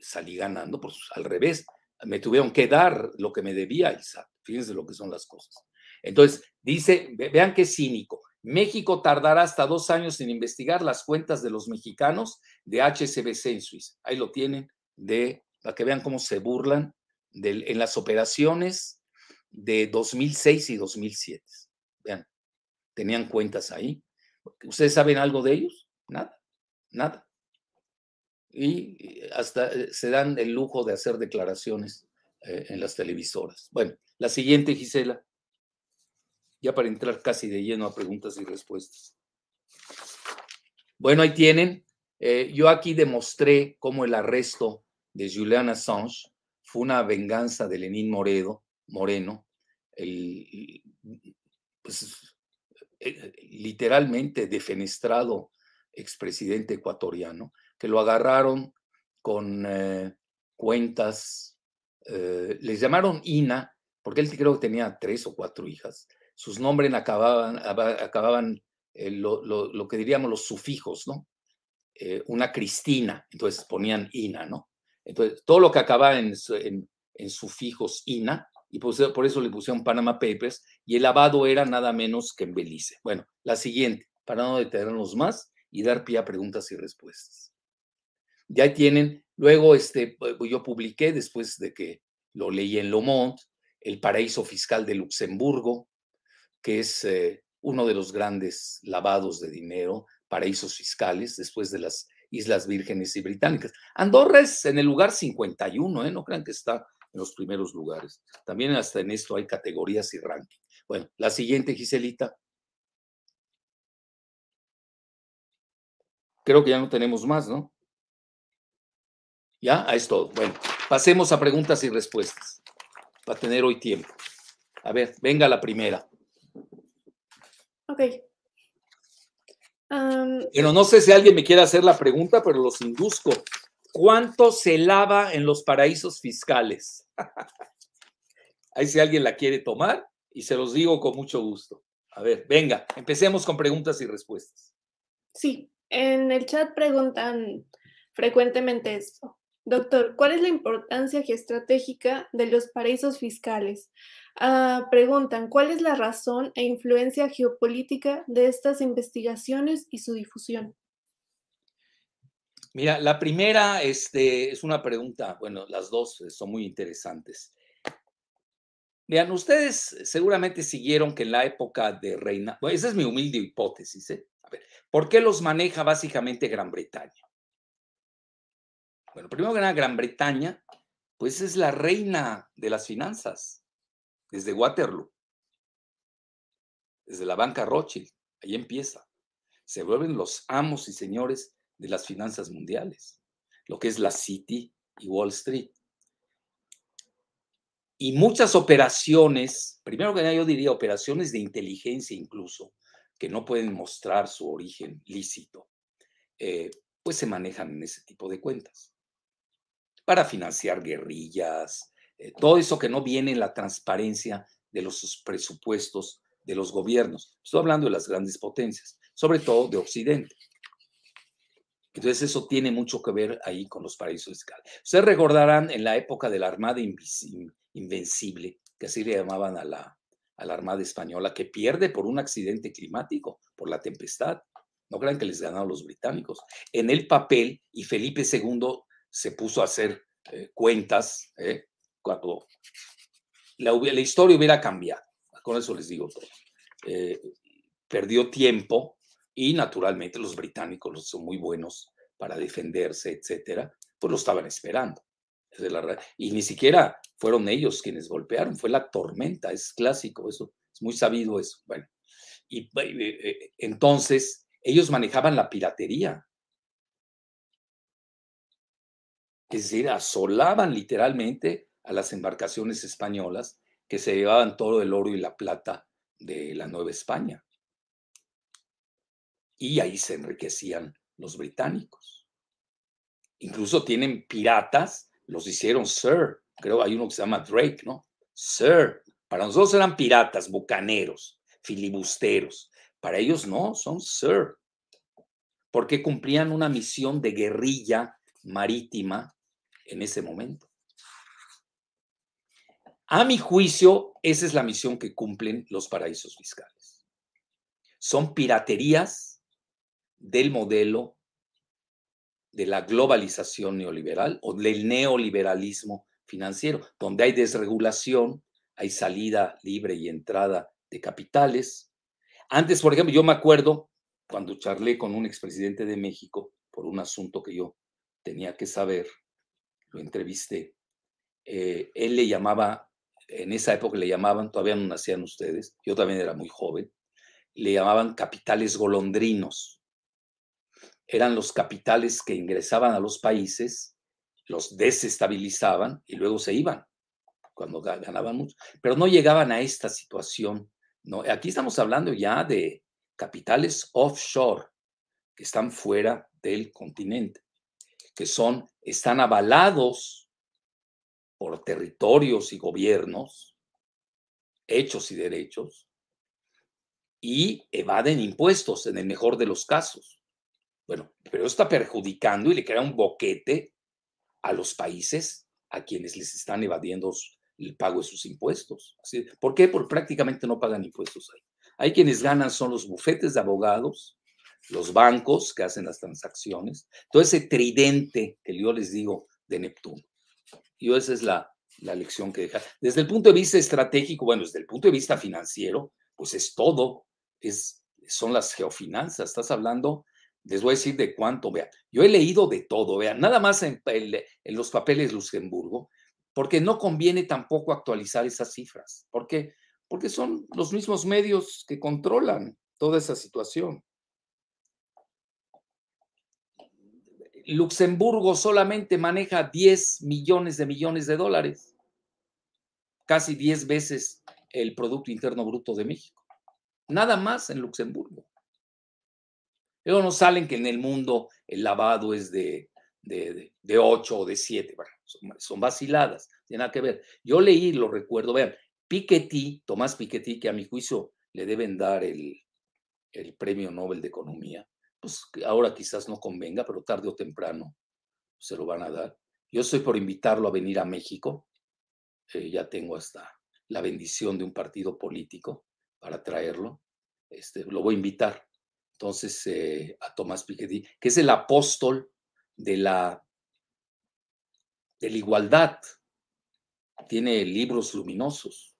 salí ganando, pues al revés, me tuvieron que dar lo que me debía el. Fíjense lo que son las cosas. Entonces, dice, vean qué cínico. México tardará hasta dos años en investigar las cuentas de los mexicanos de HSBC en Suiza. Ahí lo tienen, de, para que vean cómo se burlan de, en las operaciones de 2006 y 2007. Vean, tenían cuentas ahí. ¿Ustedes saben algo de ellos? Nada, nada. Y hasta eh, se dan el lujo de hacer declaraciones eh, en las televisoras. Bueno, la siguiente, Gisela, ya para entrar casi de lleno a preguntas y respuestas. Bueno, ahí tienen. Eh, yo aquí demostré cómo el arresto de Julian Assange fue una venganza de Lenín Moredo, Moreno, el, pues, eh, literalmente defenestrado expresidente ecuatoriano, que lo agarraron con eh, cuentas, les llamaron INA, porque él creo que tenía tres o cuatro hijas, sus nombres acababan, acababan lo, lo, que diríamos los sufijos, ¿no? Eh, una Cristina, entonces ponían INA, ¿no? Entonces, todo lo que acababa en, en, sufijos INA, y por, eso le pusieron Panama Papers, y el lavado era nada menos que en Belice. Bueno, la siguiente, para no detenernos más y dar pie a preguntas y respuestas. Ya tienen, luego este, yo publiqué, después de que lo leí en Le Monde, El paraíso fiscal de Luxemburgo, que es eh, uno de los grandes lavados de dinero, paraísos fiscales, después de las Islas Vírgenes y Británicas. Andorra es en el lugar 51, ¿eh? no crean que está en los primeros lugares. También hasta en esto hay categorías y ranking. Bueno, la siguiente, Giselita. Creo que ya no tenemos más, ¿no? Ya, es todo. Bueno, pasemos a preguntas y respuestas para tener hoy tiempo. A ver, venga la primera. Ok. Pero no sé si alguien me quiere hacer la pregunta, pero los induzco. ¿Cuánto se lava en los paraísos fiscales? (laughs) Ahí si alguien la quiere tomar y se los digo con mucho gusto. A ver, venga, empecemos con preguntas y respuestas. Sí, en el chat preguntan frecuentemente esto. Doctor, ¿cuál es la importancia geoestratégica de los paraísos fiscales? Ah, preguntan, ¿cuál es la razón e influencia geopolítica de estas investigaciones y su difusión? Mira, la primera este, es una pregunta, bueno, las dos son muy interesantes. Vean, ustedes seguramente siguieron que en la época de Reina, esa es mi humilde hipótesis, ¿eh? A ver, ¿por qué los maneja básicamente Gran Bretaña? Bueno, primero que nada, Gran Bretaña, pues es la reina de las finanzas desde Waterloo, desde la banca Rothschild, ahí empieza. Se vuelven los amos y señores de las finanzas mundiales, lo que es la City y Wall Street. Y muchas operaciones, primero que nada yo diría operaciones de inteligencia incluso, que no pueden mostrar su origen lícito, eh, pues se manejan en ese tipo de cuentas. Para financiar guerrillas, eh, todo eso que no viene en la transparencia de los presupuestos de los gobiernos. Estoy hablando de las grandes potencias, sobre todo de Occidente. Entonces eso tiene mucho que ver ahí con los paraísos fiscales. Ustedes recordarán en la época de la Armada Invencible, que así le llamaban a la, a la Armada Española, que pierde por un accidente climático, por la tempestad. No crean que les ganaron los británicos. En el papel, y Felipe II se puso a hacer eh, cuentas, eh, cuando la, historia hubiera cambiado. Con eso les digo. Eh, perdió tiempo y naturalmente los británicos los son muy buenos para defenderse, etcétera, pues lo estaban esperando. Y ni siquiera fueron ellos quienes golpearon, fue la tormenta, es clásico, eso es muy sabido eso. Bueno, y eh, eh, entonces ellos manejaban la piratería. Es decir, asolaban literalmente a las embarcaciones españolas que se llevaban todo el oro y la plata de la Nueva España. Y ahí se enriquecían los británicos. Incluso tienen piratas, los hicieron Sir. Creo hay uno que se llama Drake, ¿no? Sir. Para nosotros eran piratas, bucaneros, filibusteros. Para ellos no, son Sir. Porque cumplían una misión de guerrilla marítima en ese momento. A mi juicio, esa es la misión que cumplen los paraísos fiscales. Son piraterías del modelo de la globalización neoliberal o del neoliberalismo financiero, donde hay desregulación, hay salida libre y entrada de capitales. Antes, por ejemplo, yo me acuerdo, cuando charlé con un expresidente de México por un asunto que yo tenía que saber, lo entrevisté, eh, él le llamaba, en esa época le llamaban, todavía no nacían ustedes, yo también era muy joven, le llamaban capitales golondrinos. Eran los capitales que ingresaban a los países, los desestabilizaban y luego se iban cuando ganaban mucho, pero no llegaban a esta situación. No, aquí estamos hablando ya de capitales offshore que están fuera del continente, que son, están avalados por territorios y gobiernos, hechos y derechos, y evaden impuestos en el mejor de los casos. Bueno, pero está perjudicando y le crea un boquete a los países a quienes les están evadiendo el pago de sus impuestos. ¿Por qué? Porque prácticamente no pagan impuestos ahí. Hay quienes ganan son los bufetes de abogados, los bancos que hacen las transacciones, todo ese tridente que yo les digo de Neptuno. Y esa es la, la lección que deja. Desde el punto de vista estratégico, bueno, desde el punto de vista financiero, pues es todo, es, son las geofinanzas. Estás hablando, les voy a decir de cuánto, vean. Yo he leído de todo, vean, nada más en, en los papeles Luxemburgo, porque no conviene tampoco actualizar esas cifras. ¿Por qué? Porque son los mismos medios que controlan toda esa situación. Luxemburgo solamente maneja 10 millones de millones de dólares, casi 10 veces el Producto Interno Bruto de México. Nada más en Luxemburgo. Luego no salen que en el mundo el lavado es de, de, de, 8 o de 7. Bueno, son, vaciladas, tiene nada que ver. Yo leí, lo recuerdo, vean, Piketty, Tomás Piketty, que a mi juicio le deben dar el, el premio Nobel de Economía, pues ahora quizás no convenga, pero tarde o temprano se lo van a dar. Yo estoy por invitarlo a venir a México. Eh, ya tengo hasta la bendición de un partido político para traerlo. Este, lo voy a invitar. Entonces, eh, a Tomás Piketty, que es el apóstol de la, de la igualdad. Tiene libros luminosos.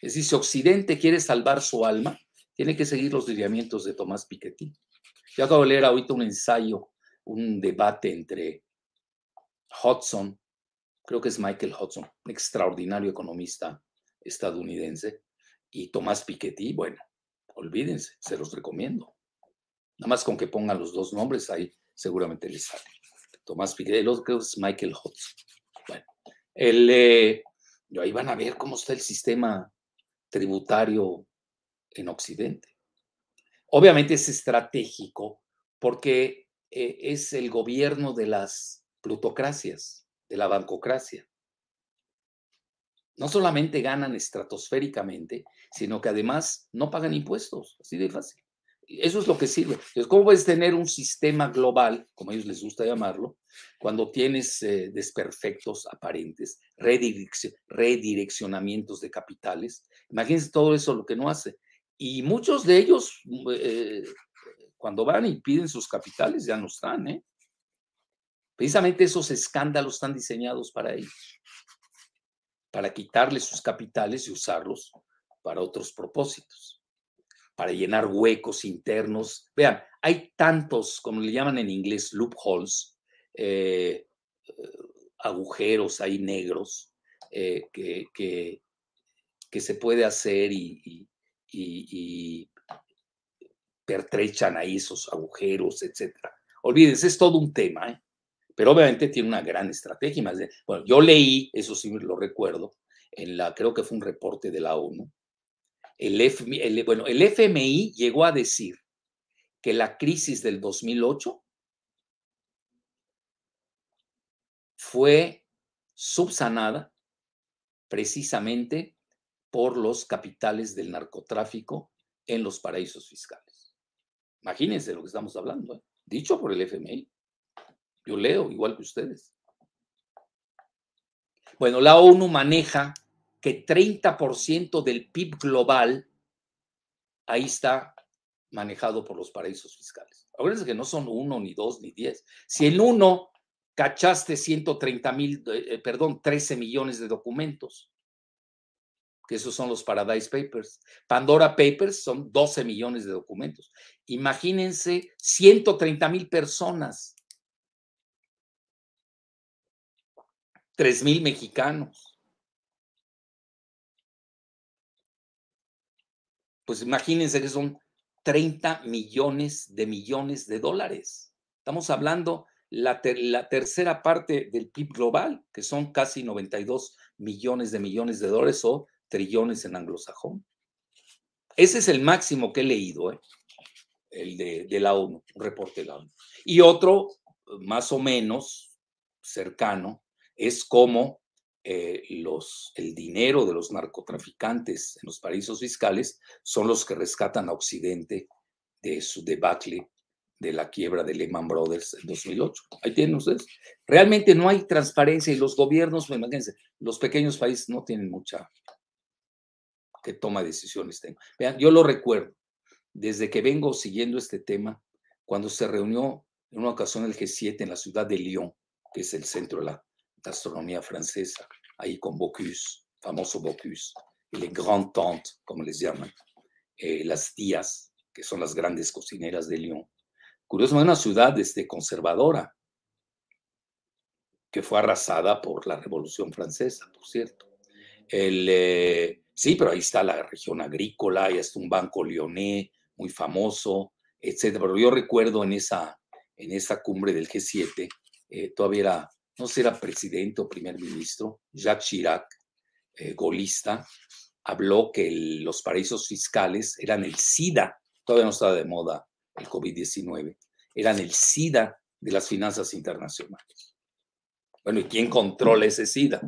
Es decir, si Occidente quiere salvar su alma, tiene que seguir los lineamientos de Tomás Piketty. Yo acabo de leer ahorita un ensayo, un debate entre Hudson, creo que es Michael Hudson, un extraordinario economista estadounidense, y Tomás Piketty, bueno, olvídense, se los recomiendo. Nada más con que pongan los dos nombres ahí, seguramente les sale. Tomás el otro creo que es Michael Hudson. Bueno, eh, ahí van a ver cómo está el sistema tributario en Occidente. Obviamente es estratégico porque eh, es el gobierno de las plutocracias, de la bancocracia. No solamente ganan estratosféricamente, sino que además no pagan impuestos, así de fácil. Eso es lo que sirve. Entonces, ¿cómo puedes tener un sistema global, como a ellos les gusta llamarlo, cuando tienes eh, desperfectos aparentes, redireccionamientos de capitales? Imagínense todo eso lo que no hace. Y muchos de ellos, eh, cuando van y piden sus capitales, ya no están. ¿eh? Precisamente esos escándalos están diseñados para ellos, para quitarles sus capitales y usarlos para otros propósitos, para llenar huecos internos. Vean, hay tantos, como le llaman en inglés, loopholes, eh, agujeros ahí negros que, que, se puede hacer y pertrechan ahí esos agujeros, etcétera. Olvídense, es todo un tema, ¿eh? pero obviamente tiene una gran estrategia. bueno, yo leí, eso sí lo recuerdo, en la, creo que fue un reporte de la ONU, el, bueno, el FMI llegó a decir que la crisis del 2008 fue subsanada precisamente por los capitales del narcotráfico en los paraísos fiscales. Imagínense lo que estamos hablando, ¿eh? dicho por el FMI. Yo leo igual que ustedes. Bueno, la ONU maneja que 30% del PIB global ahí está manejado por los paraísos fiscales. Acuérdense que no son uno, ni dos, ni diez. Si en uno cachaste 130 mil, eh, perdón, 13 millones de documentos, que esos son los Paradise Papers. Pandora Papers son 12 millones de documentos. Imagínense 130 mil personas, 3 mil mexicanos. Pues imagínense que son 30 millones de millones de dólares. Estamos hablando la, la, tercera parte del PIB global, que son casi 92 millones de millones de dólares o trillones en anglosajón. Ese es el máximo que he leído, ¿eh? el de, de, la ONU, un reporte de la ONU. Y otro, más o menos cercano, es cómo eh, los, el dinero de los narcotraficantes en los paraísos fiscales son los que rescatan a Occidente de su debacle de la quiebra de Lehman Brothers en 2008. Ahí tienen ustedes. Realmente no hay transparencia y los gobiernos, pues, imagínense, los pequeños países no tienen mucha que toma decisiones. Vean, yo lo recuerdo, desde que vengo siguiendo este tema, cuando se reunió en una ocasión el G7 en la ciudad de Lyon, que es el centro de la gastronomía francesa, ahí con Bocuse, famoso Bocuse, y les Grand Tantes, como les llaman, eh, las tías, que son las grandes cocineras de Lyon. Curiosamente, una ciudad este, conservadora, que fue arrasada por la Revolución Francesa, por cierto. El, eh, Sí, pero ahí está la región agrícola, ahí está un banco leonés muy famoso, etcétera. Pero yo recuerdo en esa, en esa cumbre del G7, eh, todavía era, no sé, era presidente o primer ministro, Jacques Chirac, eh, golista, habló que los paraísos fiscales eran el SIDA, todavía no estaba de moda el COVID-19, eran el SIDA de las finanzas internacionales. Bueno, ¿y quién controla ese SIDA?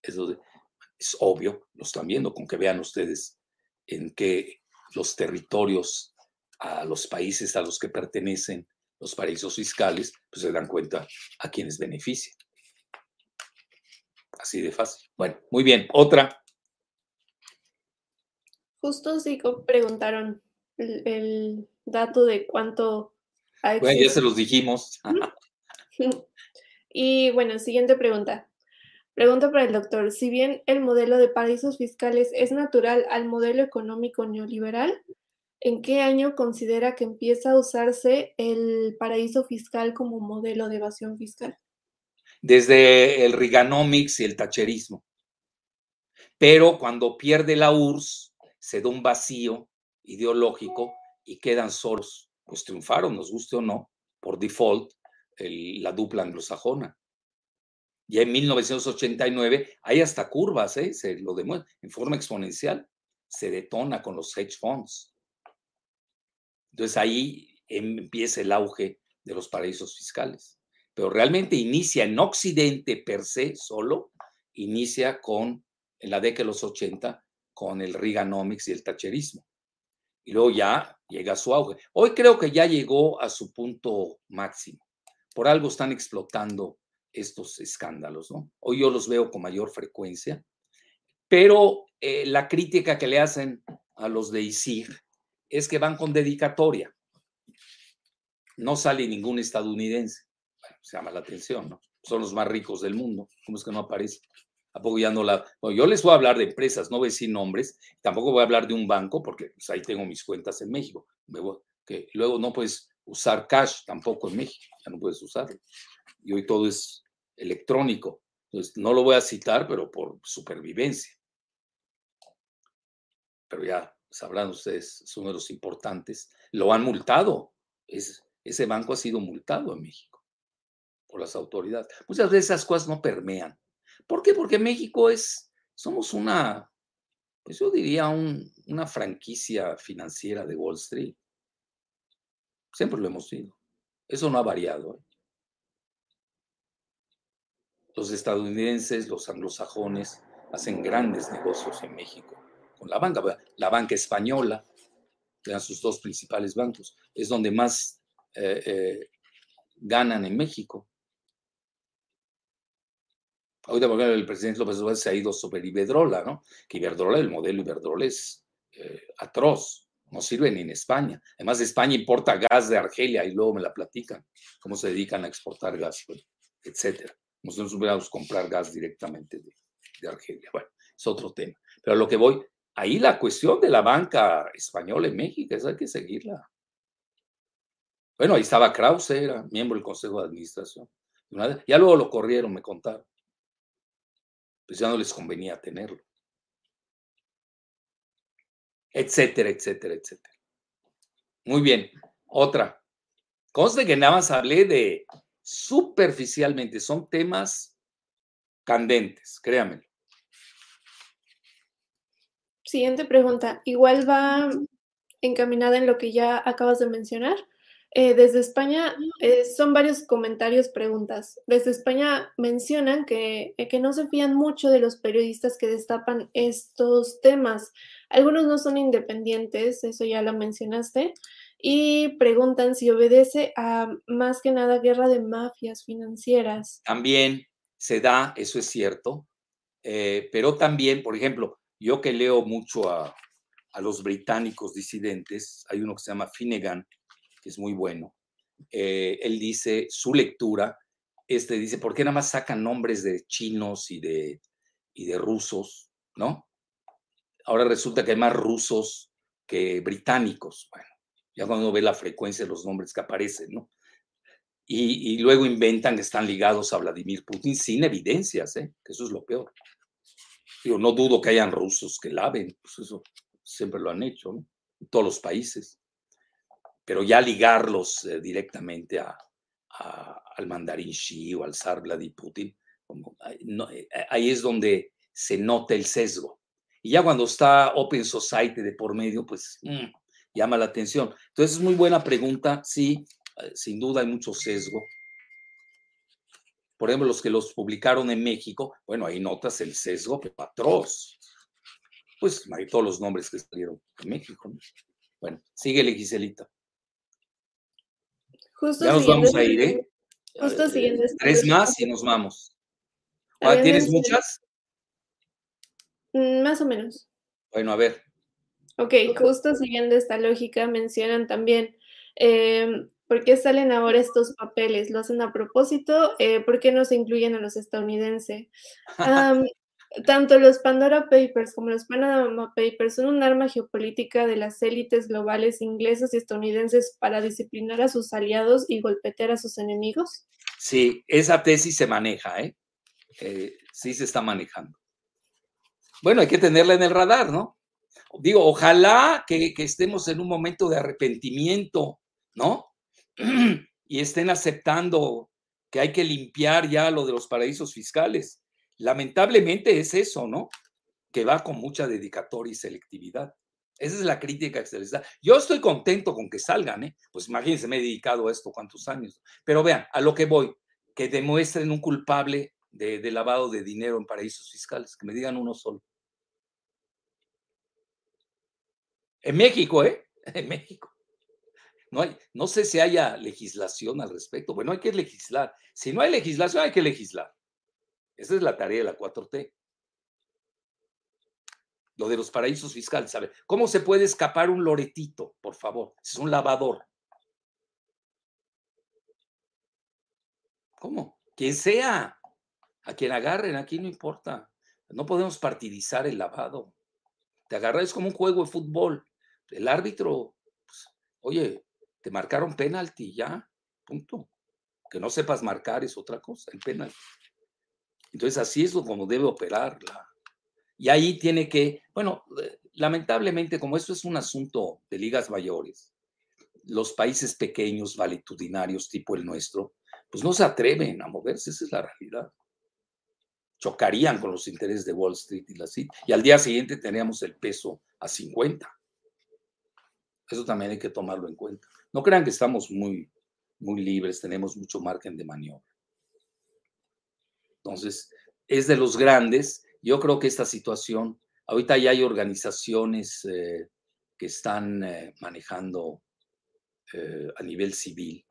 Eso es obvio, lo están viendo, con que vean ustedes en que los territorios a los países a los que pertenecen los paraísos fiscales, pues se dan cuenta a quienes benefician. Así de fácil. Bueno, muy bien. Otra. Justo sí preguntaron el, dato de cuánto hay. Bueno, ya se los dijimos. (laughs) y bueno, siguiente pregunta. Pregunta para el doctor, si bien el modelo de paraísos fiscales es natural al modelo económico neoliberal, ¿en qué año considera que empieza a usarse el paraíso fiscal como modelo de evasión fiscal? Desde el Reaganomics y el tacherismo. Pero cuando pierde la URSS, se da un vacío ideológico y quedan solos. Pues triunfaron, nos guste o no, por default, la dupla anglosajona. Ya en 1989 hay hasta curvas, ¿eh? se lo demuestra en forma exponencial, se detona con los hedge funds. Entonces ahí empieza el auge de los paraísos fiscales. Pero realmente inicia en Occidente per se solo, inicia con, en la década de los 80, con el Reaganomics y el Thatcherismo. Y luego ya llega a su auge. Hoy creo que ya llegó a su punto máximo. Por algo están explotando estos escándalos, ¿no? Hoy yo los veo con mayor frecuencia, pero eh, la crítica que le hacen a los de ISIR es que van con dedicatoria. No sale ningún estadounidense. Se llama la atención, ¿no? Son los más ricos del mundo. ¿Cómo es que no aparece? Apoyando la. yo les voy a hablar de empresas, no voy a decir nombres, tampoco voy a hablar de un banco, porque pues, ahí tengo mis cuentas en México. luego no puedes usar cash tampoco en México, ya no puedes usarlo. Y hoy todo es electrónico. Entonces, no lo voy a citar, pero por supervivencia. Pero ya sabrán ustedes, son números importantes. Lo han multado. Es, ese banco ha sido multado en México las autoridades. Muchas veces esas cosas no permean. ¿Por qué? Porque México es, somos una, pues yo diría una franquicia financiera de Wall Street. Siempre lo hemos sido. Eso no ha variado. ¿eh? Los estadounidenses, los anglosajones, hacen grandes negocios en México con la banca. La banca española, que eran sus dos principales bancos, es donde más eh, eh, ganan en México. Ahorita, por ejemplo, el presidente López Obrador se ha ido sobre Iberdrola, ¿no? Que Iberdrola, el modelo Iberdrola es eh, atroz, no sirve ni en España. Además, España importa gas de Argelia y luego me la platican, cómo se dedican a exportar gas, etcétera. Nosotros hubiéramos comprar gas directamente de, Argelia. Bueno, es otro tema. Pero a lo que voy, ahí la cuestión de la banca española en México, esa hay que seguirla. Bueno, ahí estaba Krause, era miembro del Consejo de Administración. Ya luego lo corrieron, me contaron. Pues ya no les convenía tenerlo. Etcétera, etcétera, etcétera. Muy bien. Otra. Conste que nada más hablé de superficialmente, son temas candentes, créanme. Siguiente pregunta. Igual va encaminada en lo que ya acabas de mencionar. Eh, desde España eh, son varios comentarios, preguntas. Desde España mencionan que, eh, que no se fían mucho de los periodistas que destapan estos temas. Algunos no son independientes, eso ya lo mencionaste, y preguntan si obedece a más que nada guerra de mafias financieras. También se da, eso es cierto, pero también, por ejemplo, yo que leo mucho a, a los británicos disidentes, hay uno que se llama Finnegan, que es muy bueno. Eh, él dice, su lectura, este dice, ¿por qué nada más sacan nombres de chinos y de, y de rusos, no? Ahora resulta que hay más rusos que británicos. Bueno, ya cuando uno ve la frecuencia de los nombres que aparecen, ¿no? Y, luego inventan que están ligados a Vladimir Putin sin evidencias, ¿eh? que eso es lo peor. Yo no dudo que hayan rusos que laven, pues eso siempre lo han hecho, ¿no? En todos los países pero ya ligarlos eh, directamente a, al mandarín Xi o al zar Vladimir Putin, eh, ahí es donde se nota el sesgo. Y ya cuando está Open Society de por medio, pues mm, llama la atención. Entonces es muy buena pregunta, sí, eh, sin duda hay mucho sesgo. Por ejemplo, los que los publicaron en México, bueno, ahí notas el sesgo, que atroz. Pues hay todos los nombres que salieron en México. Bueno, sigue Giselita ya nos vamos a ir, ¿eh? Justo siguiendo Tres más y nos vamos. ¿Tienes muchas? Mm, más o menos. Bueno, a ver. Ok, justo siguiendo esta lógica, mencionan también em, por qué salen ahora estos papeles. ¿Lo hacen a propósito? Eh, ¿Por qué no se incluyen a los estadounidenses? (laughs) Tanto los Pandora Papers como los Panama Papers son un arma geopolítica de las élites globales inglesas y estadounidenses para disciplinar a sus aliados y golpetear a sus enemigos. Sí, esa tesis se maneja, ¿eh? eh sí se está manejando. Bueno, hay que tenerla en el radar, ¿no? Digo, ojalá que, que estemos en un momento de arrepentimiento, ¿no? (clears throat) y estén aceptando que hay que limpiar ya lo de los paraísos fiscales Lamentablemente es eso, ¿no? Que va con mucha dedicatoria y selectividad. Esa es la crítica que se les da. Yo estoy contento con que salgan, ¿eh? Pues imagínense, me he dedicado a esto cuántos años. Pero vean, a lo que voy, que demuestren un culpable de, de lavado de dinero en paraísos fiscales, que me digan uno solo. En México, ¿eh? (laughs) En México. No, hay, no sé si haya legislación al respecto. Bueno, hay que legislar. Si no hay legislación, hay que legislar. Esa es la tarea de la 4T. Lo de los paraísos fiscales. ¿sabe? ¿Cómo se puede escapar un loretito, por favor? Es un lavador. ¿Cómo? Quien sea, a quien agarren, aquí no importa. No podemos partidizar el lavado. Te agarras como un juego de fútbol. El árbitro, pues, oye, te marcaron penalti, ya, punto. Que no sepas marcar es otra cosa, el penalti. Entonces, así es como debe operarla. Y ahí tiene que, bueno, eh, lamentablemente, como esto es un asunto de ligas mayores, los países pequeños, valetudinarios, tipo el nuestro, pues no se atreven a moverse, esa es la realidad. Chocarían con los intereses de Wall Street y la City. Y al día siguiente teníamos el peso a 50. Eso también hay que tomarlo en cuenta. No crean que estamos muy, muy libres, tenemos mucho margen de maniobra. Entonces, es de los grandes. Yo creo que esta situación, ahorita ya hay organizaciones eh, que están eh, manejando eh, a nivel civil.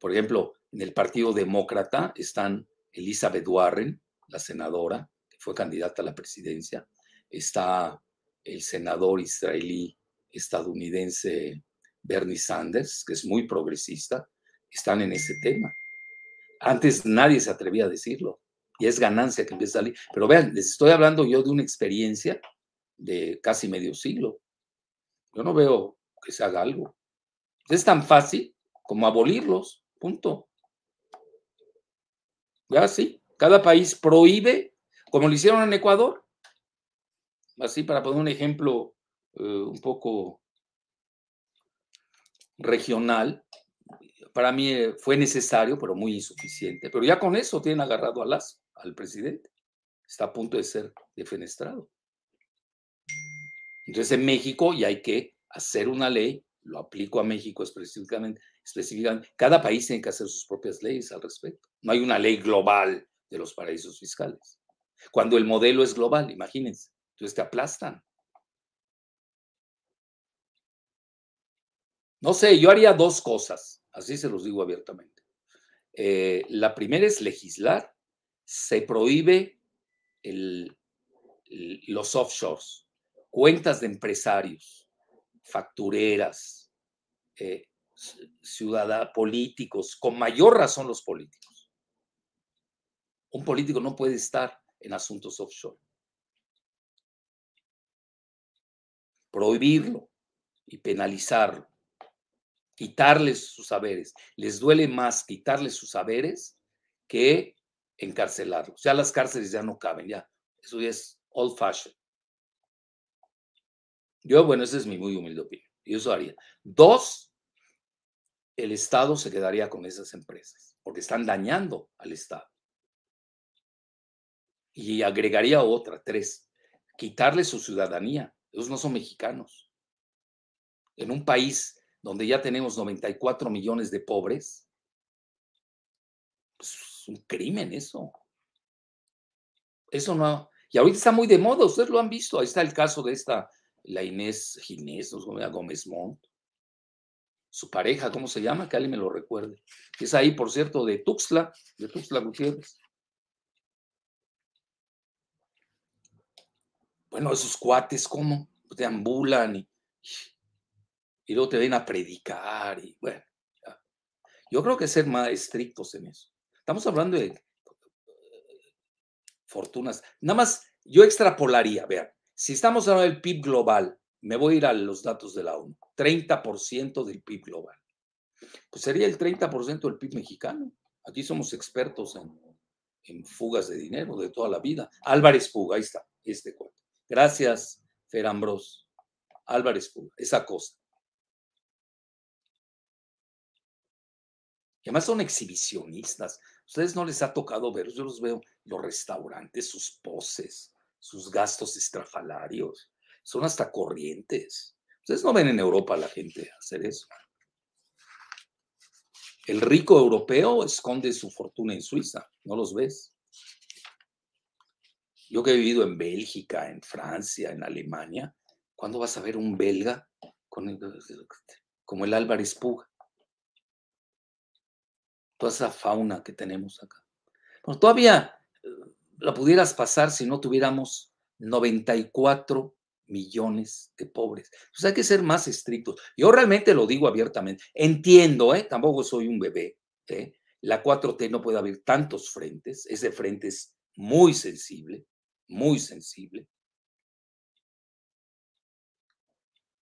por ejemplo, en el Partido Demócrata están Elizabeth Warren, la senadora, que fue candidata a la presidencia. Está el senador israelí estadounidense Bernie Sanders, que es muy progresista. Están en ese tema. Antes nadie se atrevía a decirlo. y es ganancia que empieza a salir. Pero vean, les estoy hablando yo de una experiencia de casi medio siglo. Yo no veo que se haga algo. Es tan fácil como abolirlos, punto. Ya sí, cada país prohíbe, como lo hicieron en Ecuador. Así para poner un ejemplo eh, un poco regional, para mí eh, fue necesario, pero muy insuficiente. Pero ya con eso tienen agarrado al, al presidente. Está a punto de ser defenestrado. Entonces en México ya hay que hacer una ley, lo aplico a México específicamente, específicamente, cada país tiene que hacer sus propias leyes al respecto. No hay una ley global de los paraísos fiscales. Cuando el modelo es global, imagínense, entonces te aplastan. No sé, yo haría dos cosas, así se los digo abiertamente. Eh, la primera es legislar, se prohíbe los offshores, cuentas de empresarios, factureras, eh, ciudadanos, políticos, con mayor razón los políticos. Un político no puede estar en asuntos offshore. Prohibirlo y penalizarlo quitarles sus saberes. Les duele más quitarles sus saberes que encarcelarlos. Ya las cárceles ya no caben, ya. Eso ya es old fashion. Yo, bueno, esa es mi muy humilde opinión. Yo eso haría. Dos, el Estado se quedaría con esas empresas, porque están dañando al Estado. Y agregaría otra, tres, quitarles su ciudadanía. Ellos no son mexicanos. En un país donde ya tenemos 94 millones de pobres, pues es un crimen eso. Eso no. Y ahorita está muy de moda, ustedes lo han visto. Ahí está el caso de esta, la Inés Ginés, ¿no? Gómez Montt. Su pareja, ¿cómo se llama? Que alguien me lo recuerde. Es ahí, por cierto, de Tuxtla, de Tuxtla Gutiérrez. Bueno, esos cuates, ¿cómo? Deambulan y y luego te ven a predicar y bueno, yo creo que ser más estrictos en eso. Estamos hablando de fortunas. Nada más, yo extrapolaría, vean, si estamos hablando del PIB global, me voy a ir a los datos de la ONU, 30% del PIB global. Pues sería el 30% del PIB mexicano. Aquí somos expertos en, en, fugas de dinero de toda la vida. Álvarez Puga, ahí está, este cuento. Gracias, Ferambros. Álvarez Puga, esa cosa. Además son exhibicionistas. Ustedes no les ha tocado ver, yo los veo, los restaurantes, sus poses, sus gastos estrafalarios, son hasta corrientes. Ustedes no ven en Europa a la gente hacer eso. El rico europeo esconde su fortuna en Suiza, ¿no los ves? Yo que he vivido en Bélgica, en Francia, en Alemania, ¿cuándo vas a ver un belga como el Álvarez Puga? Toda esa fauna que tenemos acá. Bueno, todavía eh, la pudieras pasar si no tuviéramos 94 millones de pobres. Entonces hay que ser más estrictos. Yo realmente lo digo abiertamente. Entiendo, ¿eh? tampoco soy un bebé. ¿eh? La 4T no puede haber tantos frentes. Ese frente es muy sensible, muy sensible.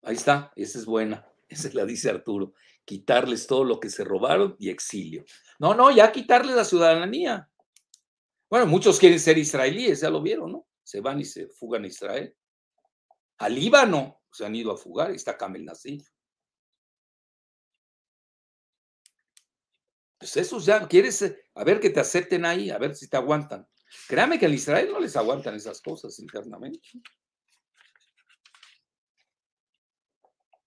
Ahí está, esa es buena. Esa la dice Arturo. Quitarles todo lo que se robaron y exilio. No, no, ya quitarle la ciudadanía. Bueno, muchos quieren ser israelíes, ya lo vieron, ¿no? Se van y se fugan a Israel. Al Líbano se han ido a fugar, está Kamel Nasif. Pues esos ya, quieres, eh, a ver que te acepten ahí, a ver si te aguantan. Créame que en Israel no les aguantan esas cosas internamente.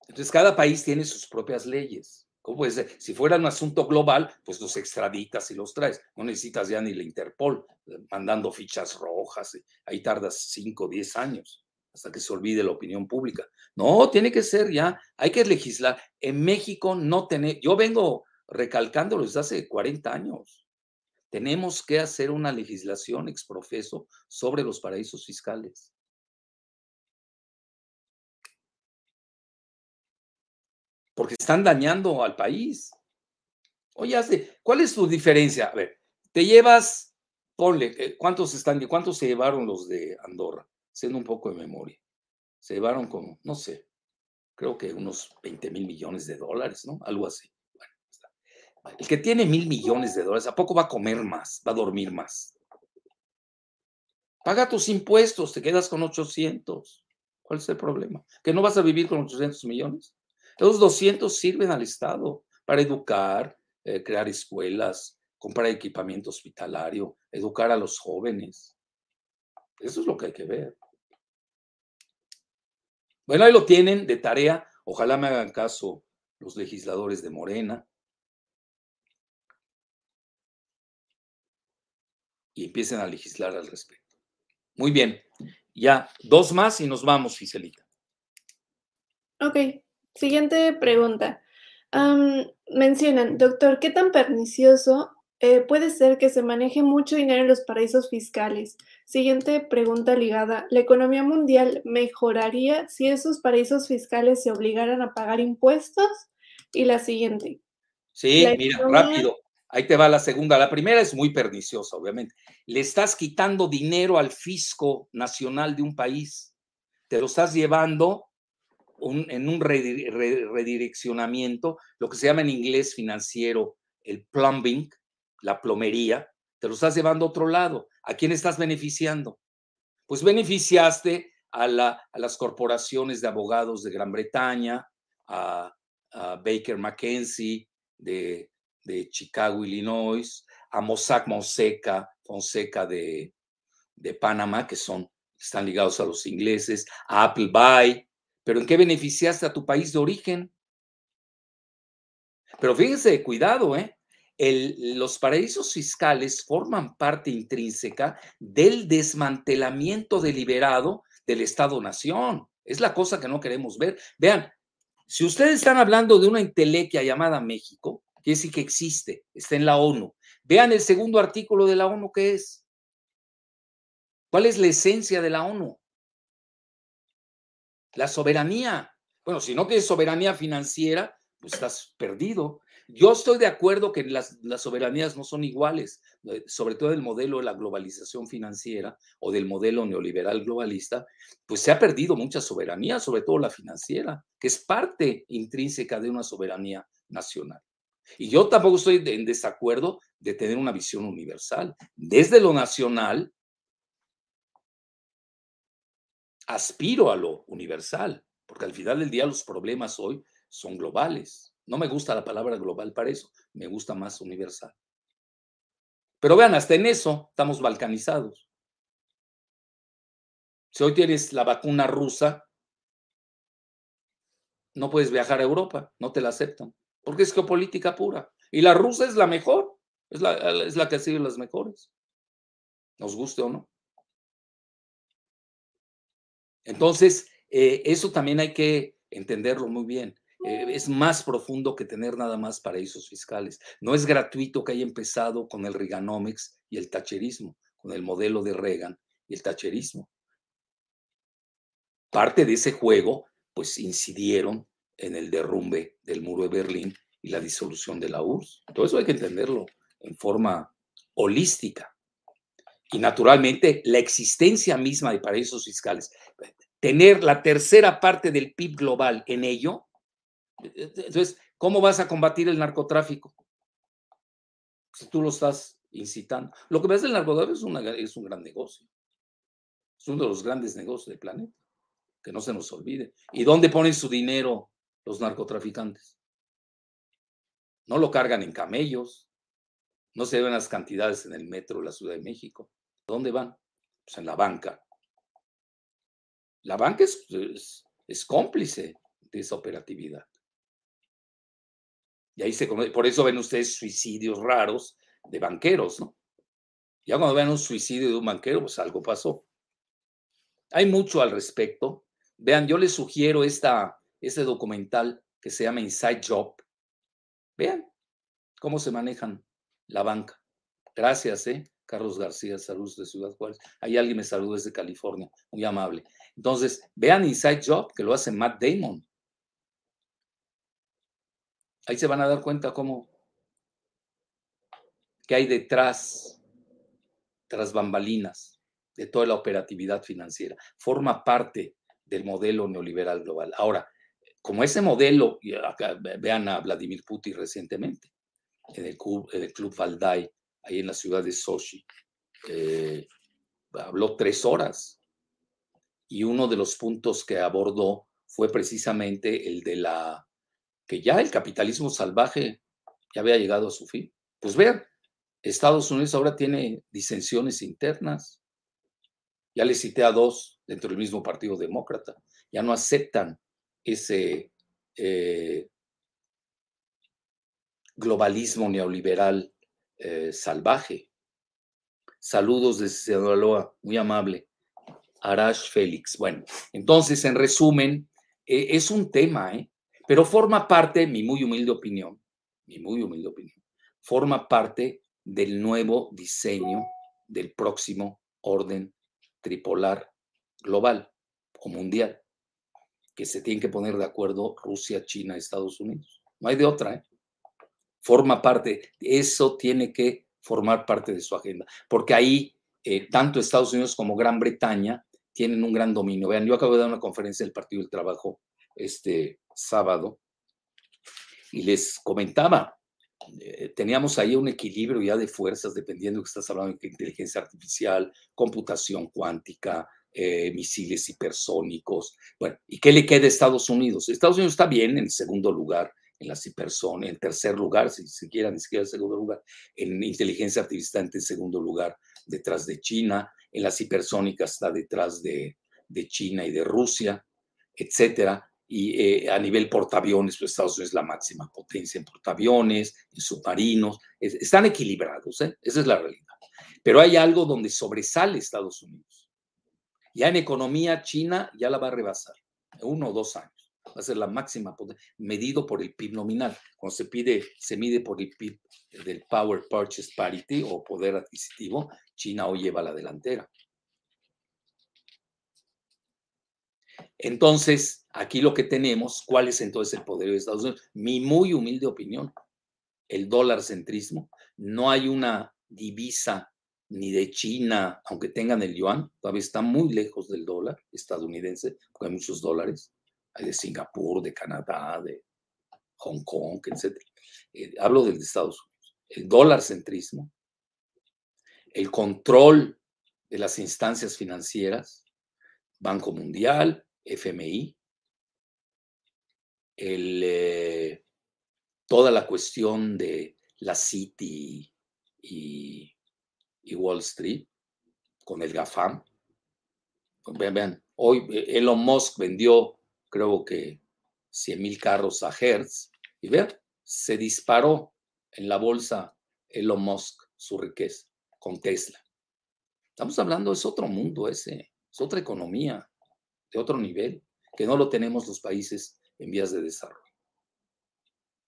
Entonces, cada país tiene sus propias leyes. ¿Cómo puede ser? Si fuera un asunto global, pues los extraditas y los traes. No necesitas ya ni la Interpol eh, mandando fichas rojas. Ahí tardas 5 o 10 años hasta que se olvide la opinión pública. No, tiene que ser ya, hay que legislar. En México no tenemos, yo vengo recalcándolo desde hace 40 años. Tenemos que hacer una legislación exprofeso sobre los paraísos fiscales. Porque están dañando al país. Oye, ¿cuál es tu diferencia? A ver, te llevas ponle, eh, ¿cuántos están, cuántos se llevaron los de Andorra? Siendo un poco de memoria. Se llevaron como, no sé, creo que unos 20 mil millones de dólares, ¿no? Algo así. Bueno, está. El que tiene mil millones de dólares, ¿a poco va a comer más? ¿Va a dormir más? Paga tus impuestos, te quedas con 800. ¿Cuál es el problema? ¿Que no vas a vivir con 800 millones? Esos 200 sirven al Estado para educar, eh, crear escuelas, comprar equipamiento hospitalario, educar a los jóvenes. Eso es lo que hay que ver. Bueno, ahí lo tienen de tarea. Ojalá me hagan caso los legisladores de Morena. Y empiecen a legislar al respecto. Muy bien. Ya, dos más y nos vamos, Giselita. Ok. Siguiente pregunta. mencionan, doctor, ¿qué tan pernicioso eh, puede ser que se maneje mucho dinero en los paraísos fiscales. Siguiente pregunta ligada. ¿La economía mundial mejoraría si esos paraísos fiscales se obligaran a pagar impuestos? Y la siguiente. Sí, mira, rápido. Ahí te va la segunda. La primera es muy perniciosa, obviamente. Le estás quitando dinero al fisco nacional de un país. Te lo estás llevando en un redireccionamiento, lo que se llama en inglés financiero el plumbing, la plomería, te lo estás llevando a otro lado. ¿A quién estás beneficiando? Pues beneficiaste a, las corporaciones de abogados de Gran Bretaña, a, Baker McKenzie de, Chicago, Illinois, a Mossack Fonseca, Fonseca de, de Panamá, que son, están ligados a los ingleses, a Appleby. ¿Pero en qué beneficiaste a tu país de origen? Pero fíjense, cuidado, ¿eh? los paraísos fiscales forman parte intrínseca del desmantelamiento deliberado del Estado-Nación. Es la cosa que no queremos ver. Vean, si ustedes están hablando de una intelequia llamada México, que sí que existe, está en la ONU. Vean el segundo artículo de la ONU que es. ¿Cuál es la esencia de la ONU? La soberanía. Bueno, si no tienes soberanía financiera, pues estás perdido. Yo estoy de acuerdo que las, soberanías no son iguales, eh, sobre todo el modelo de la globalización financiera o del modelo neoliberal globalista, pues se ha perdido mucha soberanía, sobre todo la financiera, que es parte intrínseca de una soberanía nacional. Y yo tampoco estoy en desacuerdo de tener una visión universal. Desde lo nacional, aspiro a lo universal, porque al final del día los problemas hoy son globales. No me gusta la palabra global para eso, me gusta más universal. Pero vean, hasta en eso estamos balcanizados. Si hoy tienes la vacuna rusa, no puedes viajar a Europa, no te la aceptan, porque es geopolítica pura. Y la rusa es la mejor, es la, es la que ha sido las mejores, nos guste o no. Entonces, eh, eso también hay que entenderlo muy bien. Eh, es más profundo que tener nada más paraísos fiscales. No es gratuito que haya empezado con el Reaganomics y el tacherismo, con el modelo de Reagan y el tacherismo. Parte de ese juego, pues incidieron en el derrumbe del muro de Berlín y la disolución de la URSS. Todo eso hay que entenderlo en forma holística. Y naturalmente, la existencia misma de paraísos fiscales, tener la tercera parte del PIB global en ello, entonces, ¿cómo vas a combatir el narcotráfico? Si tú lo estás incitando. Lo que ves del narcotráfico es, es un gran negocio. Es uno de los grandes negocios del planeta. Que no se nos olvide. ¿Y dónde ponen su dinero los narcotraficantes? No lo cargan en camellos. No se ven las cantidades en el metro de la Ciudad de México. ¿Dónde van? Pues en la banca. La banca es, es cómplice de esa operatividad. Y ahí se por eso ven ustedes suicidios raros de banqueros, ¿no? Ya cuando vean un suicidio de un banquero, pues algo pasó. Hay mucho al respecto. Vean, yo les sugiero esta, este documental que se llama Inside Job. Vean cómo se manejan la banca. Gracias, ¿eh? Carlos García, saludos de Ciudad Juárez. Ahí alguien me saluda desde California, muy amable. Entonces, vean Inside Job, que lo hace Matt Damon. Ahí se van a dar cuenta cómo, qué hay detrás tras bambalinas de toda la operatividad financiera. Forma parte del modelo neoliberal global. Ahora, como ese modelo, vean a Vladimir Putin recientemente, en el club, en el club Valdai, ahí en la ciudad de Sochi, eh, habló tres horas y uno de los puntos que abordó fue precisamente el de la que ya el capitalismo salvaje ya había llegado a su fin. Pues vean, Estados Unidos ahora tiene disensiones internas. Ya le cité a dos dentro del mismo Partido Demócrata. Ya no aceptan ese eh, globalismo neoliberal eh, salvaje. Saludos desde Sinaloa, muy amable. Arash Félix. Bueno, entonces, en resumen, e, es un tema, ¿eh? pero forma parte, mi muy humilde opinión, mi muy humilde opinión, forma parte del nuevo diseño del próximo orden tripolar global o mundial, que se tienen que poner de acuerdo Rusia, China, Estados Unidos. No hay de otra, ¿eh? Forma parte, eso tiene que formar parte de su agenda, porque ahí eh, tanto Estados Unidos como Gran Bretaña tienen un gran dominio. Vean, yo acabo de dar una conferencia del Partido del Trabajo este sábado y les comentaba, eh, teníamos ahí un equilibrio ya de fuerzas, dependiendo de que estás hablando de inteligencia artificial, computación cuántica, eh, misiles hipersónicos. Bueno, ¿y qué le queda a Estados Unidos? Estados Unidos está bien en segundo lugar en las hipersónicas, en tercer lugar, si se quiera, ni siquiera en segundo lugar, en inteligencia artificial en segundo lugar, detrás de China, en las hipersónicas está detrás de, China y de Rusia, etcétera. Y eh, a nivel portaaviones, pues Estados Unidos es la máxima potencia en portaaviones, en submarinos, están equilibrados, ¿eh? esa es la realidad. Pero hay algo donde sobresale Estados Unidos. Ya en economía, China ya la va a rebasar, uno o dos años. Va a ser la máxima medido por el PIB nominal. Cuando se pide, se mide por el PIB del Power Purchase Parity o poder adquisitivo, China hoy lleva la delantera. Entonces, aquí lo que tenemos, ¿cuál es entonces el poder de Estados Unidos? Mi muy humilde opinión, el dólar centrismo. No hay una divisa ni de China, aunque tengan el yuan, todavía está muy lejos del dólar estadounidense, porque hay muchos dólares. De Singapur, de Canadá, de Hong Kong, etc. Eh, hablo del de Estados Unidos. El dólar centrismo el control de las instancias financieras, Banco Mundial, FMI, eh, toda la cuestión de la City y, Wall Street con el GAFAM. Vean, vean, hoy eh, Elon Musk vendió, creo que 100 mil carros a Hertz y vean, se disparó en la bolsa Elon Musk su riqueza con Tesla. Estamos hablando, es otro mundo ese, es otra economía de otro nivel, que no lo tenemos los países en vías de desarrollo.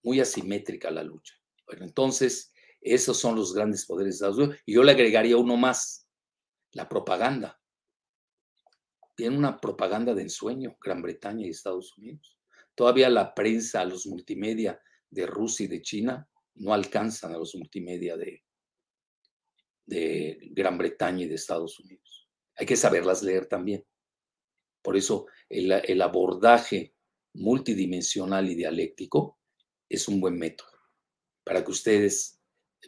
Muy asimétrica la lucha. Bueno, entonces, esos son los grandes poderes de Estados Unidos. Y yo le agregaría uno más, la propaganda. Tiene una propaganda de ensueño, Gran Bretaña y Estados Unidos. Todavía la prensa, los multimedia de Rusia y de China no alcanzan a los multimedia de, de Gran Bretaña y de Estados Unidos. Hay que saberlas leer también. Por eso el, abordaje multidimensional y dialéctico es un buen método para que ustedes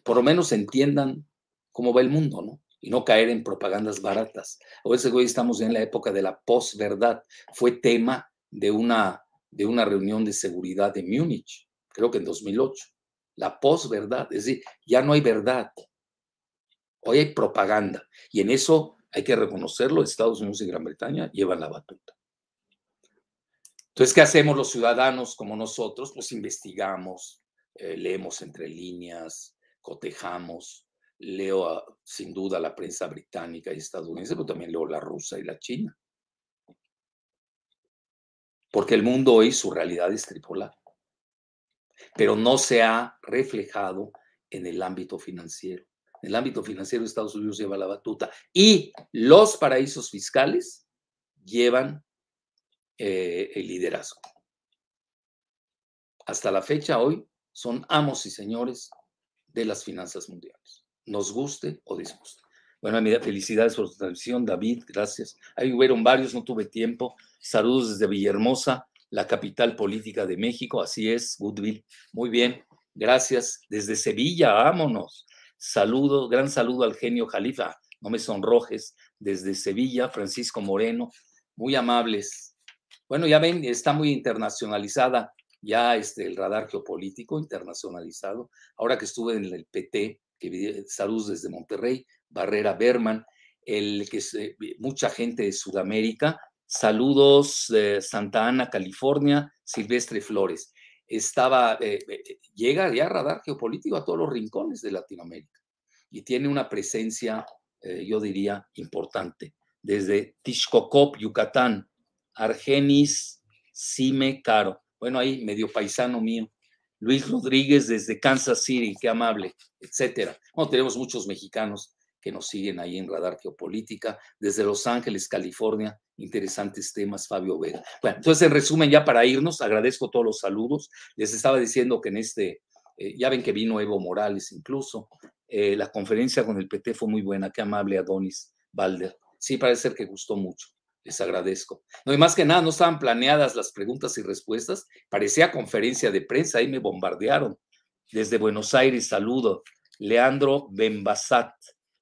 por lo menos entiendan cómo va el mundo, ¿no? Y no caer en propagandas baratas. Hoy estamos en la época de la posverdad. Fue tema de una, de una reunión de seguridad de Múnich, creo que en 2008. La posverdad, es decir, ya no hay verdad, Hoy hay propaganda y en eso hay que reconocerlo, Estados Unidos y Gran Bretaña llevan la batuta. Entonces, ¿qué hacemos los ciudadanos como nosotros? Pues investigamos, eh, leemos entre líneas, cotejamos, leo sin duda la prensa británica y estadounidense, pero también leo la rusa y la china. Porque el mundo hoy, su realidad es tripolar. Pero no se ha reflejado en el ámbito financiero en el ámbito financiero Estados Unidos lleva la batuta y los paraísos fiscales llevan eh, el liderazgo. Hasta la fecha hoy son amos y señores de las finanzas mundiales, nos guste o disguste. Bueno, felicidades por su transmisión, David, gracias. Ahí hubieron varios, no tuve tiempo. Saludos desde Villahermosa, la capital política de México, así es, Goodwill. Muy bien, gracias. Desde Sevilla, vámonos. Saludo, gran saludo al genio Jalifa, no me sonrojes, desde Sevilla, Francisco Moreno, muy amables. Bueno, ya ven, está muy internacionalizada ya este, el radar geopolítico internacionalizado. Ahora que estuve en el PT, saludos desde Monterrey, Barrera Berman, el que eh, mucha gente de Sudamérica, saludos de Santa Ana, California, Silvestre Flores. Estaba, eh, eh, llega ya radar geopolítico a todos los rincones de Latinoamérica y tiene una presencia, yo diría, importante. Desde Tixcocop, Yucatán, Argenis, Cime Caro. Bueno, ahí medio paisano mío. Luis Rodríguez desde Kansas City, qué amable, etcétera. Bueno, tenemos muchos mexicanos que nos siguen ahí en Radar Geopolítica, desde Los Ángeles, California, interesantes temas, Fabio Vega. Bueno, entonces en resumen, ya para irnos, agradezco todos los saludos. Les estaba diciendo que en este, eh, ya ven que vino Evo Morales incluso, eh, la conferencia con el PT fue muy buena, qué amable Adonis Balder. Sí, parece ser que gustó mucho les agradezco. No, y más que nada, no estaban planeadas las preguntas y respuestas, parecía conferencia de prensa, ahí me bombardearon. Desde Buenos Aires, saludo. Leandro Bembasat.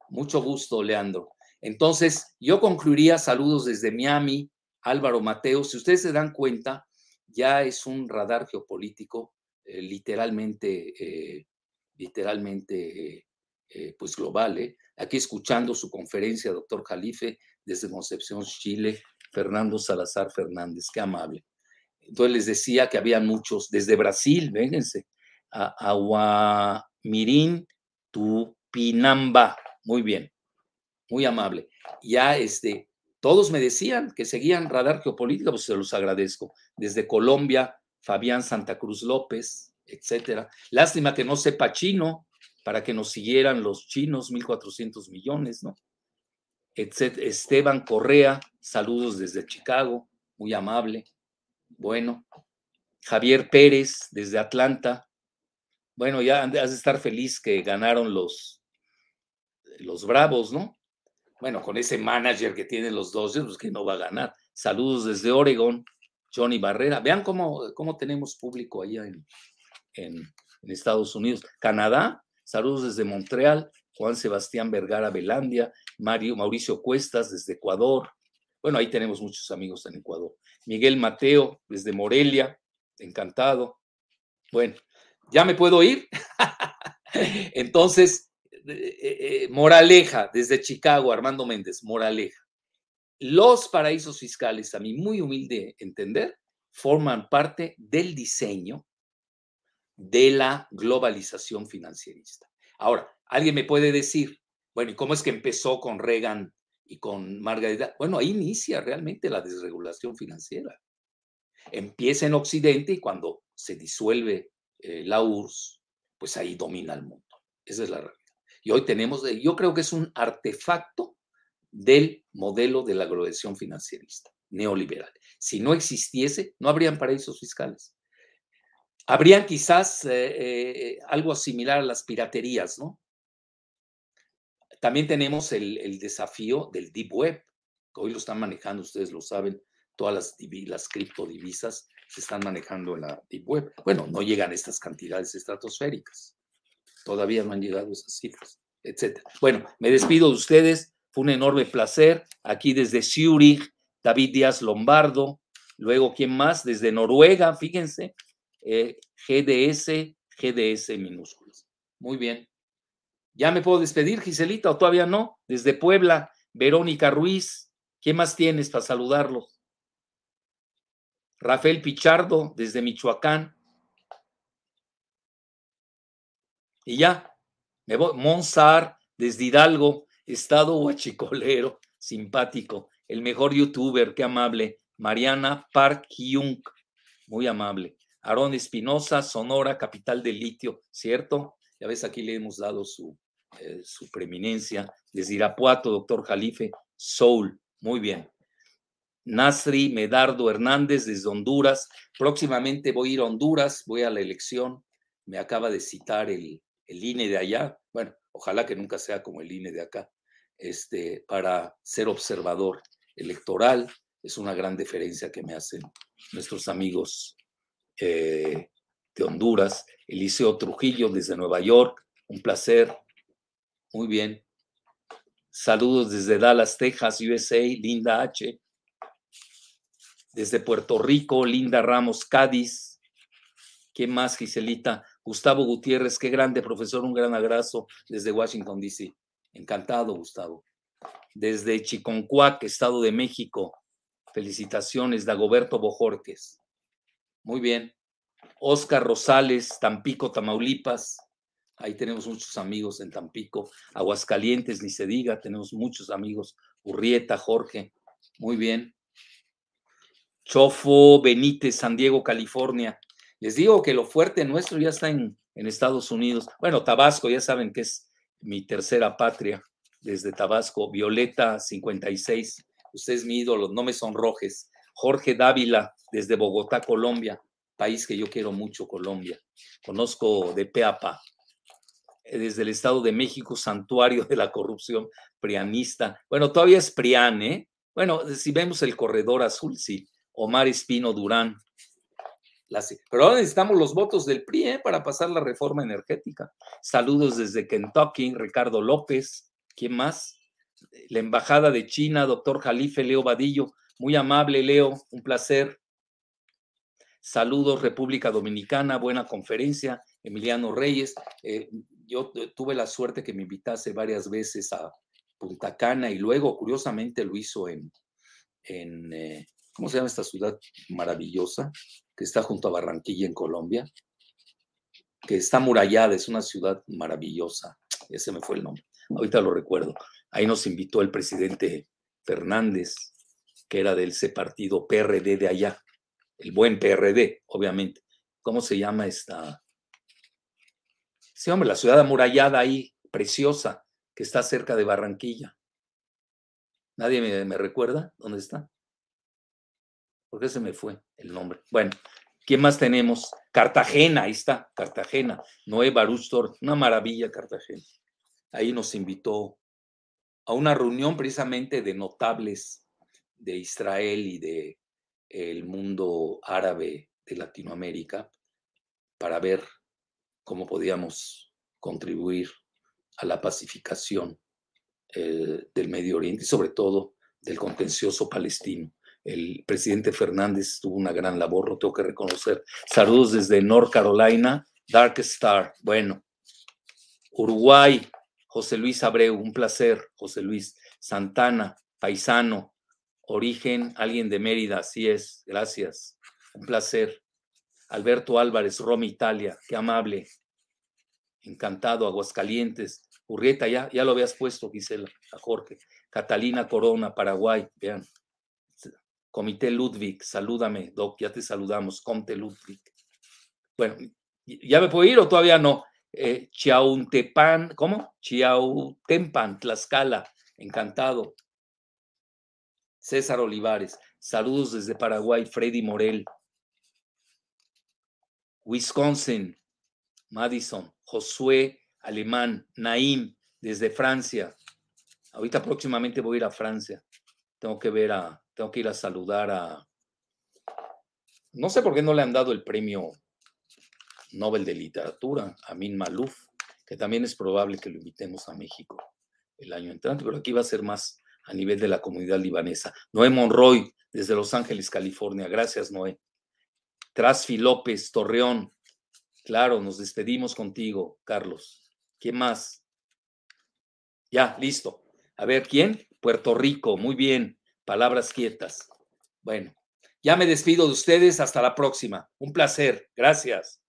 Mucho gusto, Leandro. Entonces, yo concluiría saludos desde Miami, Álvaro Mateo. Si ustedes se dan cuenta, ya es un radar geopolítico eh, literalmente, eh, literalmente, eh, pues global. Aquí escuchando su conferencia, doctor Jalife, desde Concepción, Chile, Fernando Salazar Fernández, qué amable. Entonces les decía que había muchos, desde Brasil, vénganse, Aguamirín, Tupinamba, muy bien, muy amable. Ya este, todos me decían que seguían Radar Geopolítica, pues se los agradezco. Desde Colombia, Fabián Santa Cruz López, etcétera. Lástima que no sepa chino para que nos siguieran los chinos, 1.400 millones, ¿no? Esteban Correa, saludos desde Chicago, muy amable. Bueno, Javier Pérez desde Atlanta. Bueno, ya has de estar feliz que ganaron los, los Bravos, ¿no? Bueno, con ese manager que tiene los dos, pues que no va a ganar. Saludos desde Oregon, Johnny Barrera. Vean cómo, cómo tenemos público allá en, en Estados Unidos. Canadá, saludos desde Montreal. Juan Sebastián Vergara Belandia, Mario, Mauricio Cuestas desde Ecuador. Bueno, ahí tenemos muchos amigos en Ecuador. Miguel Mateo desde Morelia, encantado. Bueno, ¿ya me puedo ir? (laughs) Entonces, eh, eh, Moraleja, desde Chicago, Armando Méndez, Moraleja. Los paraísos fiscales, a mi muy humilde entender, forman parte del diseño de la globalización financierista. Ahora, Alguien me puede decir, bueno, ¿y cómo es que empezó con Reagan y con Margarita? Bueno, ahí inicia realmente la desregulación financiera. Empieza en Occidente y cuando se disuelve eh, la URSS, pues ahí domina el mundo. Esa es la realidad. Y hoy tenemos, yo creo que es un artefacto del modelo de la globalización financierista neoliberal. Si no existiese, no habrían paraísos fiscales. Habrían quizás eh, eh, algo similar a las piraterías, ¿no? También tenemos el, desafío del Deep Web, hoy lo están manejando, ustedes lo saben, todas las, las criptodivisas se están manejando en la Deep Web. Bueno, no llegan estas cantidades estratosféricas, todavía no han llegado esas cifras, etc. Bueno, me despido de ustedes, fue un enorme placer, aquí desde Zurich, David Díaz Lombardo, luego, ¿quién más? Desde Noruega, fíjense, eh, GDS, GDS minúsculas. Muy bien. ¿Ya me puedo despedir, Giselita, o todavía no? Desde Puebla, Verónica Ruiz. ¿Qué más tienes para saludarlos? Rafael Pichardo, desde Michoacán. Y ya, me voy. Monsar, desde Hidalgo, estado huachicolero, (laughs) simpático. El mejor youtuber, qué amable. Mariana Park Hyung, muy amable. Aarón Espinosa, Sonora, capital del litio, ¿cierto? Ya ves, aquí le hemos dado su, eh, su preeminencia. Desde Irapuato, doctor Jalife, Soul. Muy bien. Nasri Medardo Hernández desde Honduras. Próximamente voy a ir a Honduras, voy a la elección. Me acaba de citar el, el INE de allá. Bueno, ojalá que nunca sea como el INE de acá. este, para ser observador electoral. Es una gran deferencia que me hacen nuestros amigos eh, de Honduras. Eliseo Trujillo desde Nueva York, un placer. Muy bien. Saludos desde Dallas, Texas, USA, Linda H. Desde Puerto Rico, Linda Ramos, Cádiz. ¿Qué más, Giselita? Gustavo Gutiérrez, qué grande profesor, un gran abrazo desde Washington, D.C. Encantado, Gustavo. Desde Chiconcuac, Estado de México. Felicitaciones, Dagoberto Bojorques. Muy bien. Oscar Rosales, Tampico, Tamaulipas. Ahí tenemos muchos amigos en Tampico. Aguascalientes, ni se diga, tenemos muchos amigos. Urrieta, Jorge. Muy bien. Chofo Benítez, San Diego, California. Les digo que lo fuerte nuestro ya está en, Estados Unidos. Bueno, Tabasco, ya saben que es mi tercera patria desde Tabasco. Violeta, 56. Usted es mi ídolo, no me sonrojes. Jorge Dávila, desde Bogotá, Colombia, país que yo quiero mucho, Colombia. Conozco de Peapa. Eh, desde el Estado de México, santuario de la corrupción prianista. Bueno, todavía es prián, ¿eh? Bueno, si vemos el corredor azul, sí. Omar Espino Durán. Pero ahora necesitamos los votos del PRI ¿eh? para pasar la reforma energética. Saludos desde Kentucky, Ricardo López. ¿Quién más? La Embajada de China, doctor Jalife Leo Vadillo. Muy amable, Leo, un placer. Saludos, República Dominicana, buena conferencia. Emiliano Reyes. Eh, yo tuve la suerte que me invitase varias veces a Punta Cana y luego, curiosamente, lo hizo en, en eh, ¿cómo se llama esta ciudad maravillosa que está junto a Barranquilla en Colombia? Que está murallada, es una ciudad maravillosa. Ese me fue el nombre. Ahorita lo recuerdo. Ahí nos invitó el presidente Fernández, que era del ese partido PRD de allá, el buen PRD, obviamente. ¿Cómo se llama esta? Sí, hombre, la ciudad amurallada ahí, preciosa, que está cerca de Barranquilla. ¿Nadie me, recuerda dónde está? ¿Por qué se me fue el nombre? Bueno, ¿quién más tenemos? Cartagena, ahí está, Cartagena. Noé Barustor, una maravilla Cartagena. Ahí nos invitó a una reunión precisamente de notables de Israel y de el mundo árabe de Latinoamérica para ver cómo podíamos contribuir a la pacificación eh, del Medio Oriente y sobre todo del contencioso palestino el presidente Fernández tuvo una gran labor, lo tengo que reconocer. Saludos desde North Carolina, Dark Star. Bueno, Uruguay, José Luis Abreu, un placer, José Luis. Santana, paisano, origen, alguien de Mérida, así es, gracias, un placer. Alberto Álvarez, Roma, Italia, qué amable, encantado, Aguascalientes, Urrieta, ya, ya lo habías puesto, Gisela, a Jorge. Catalina Corona, Paraguay, vean, Comité Ludwig, salúdame, Doc, ya te saludamos, Comte Ludwig. Bueno, ¿ya me puedo ir o todavía no? Eh, Chiautepan, ¿cómo? Chiautempan, Tlaxcala, encantado. César Olivares, saludos desde Paraguay, Freddy Morel. Wisconsin, Madison, Josué Alemán, Naim, desde Francia. Ahorita próximamente voy a ir a Francia. Tengo que ver a, tengo que ir a saludar a... No sé por qué no le han dado el premio Nobel de Literatura a Min Maluf, que también es probable que lo invitemos a México el año entrante, pero aquí va a ser más a nivel de la comunidad libanesa. Noé Monroy, desde Los Ángeles, California. Gracias, Noé. Trasfi López, Torreón. Claro, nos despedimos contigo, Carlos. ¿Quién más? Ya, listo. A ver, ¿quién? Puerto Rico, muy bien palabras quietas. Bueno, ya me despido de ustedes. Hasta la próxima. Un placer. Gracias.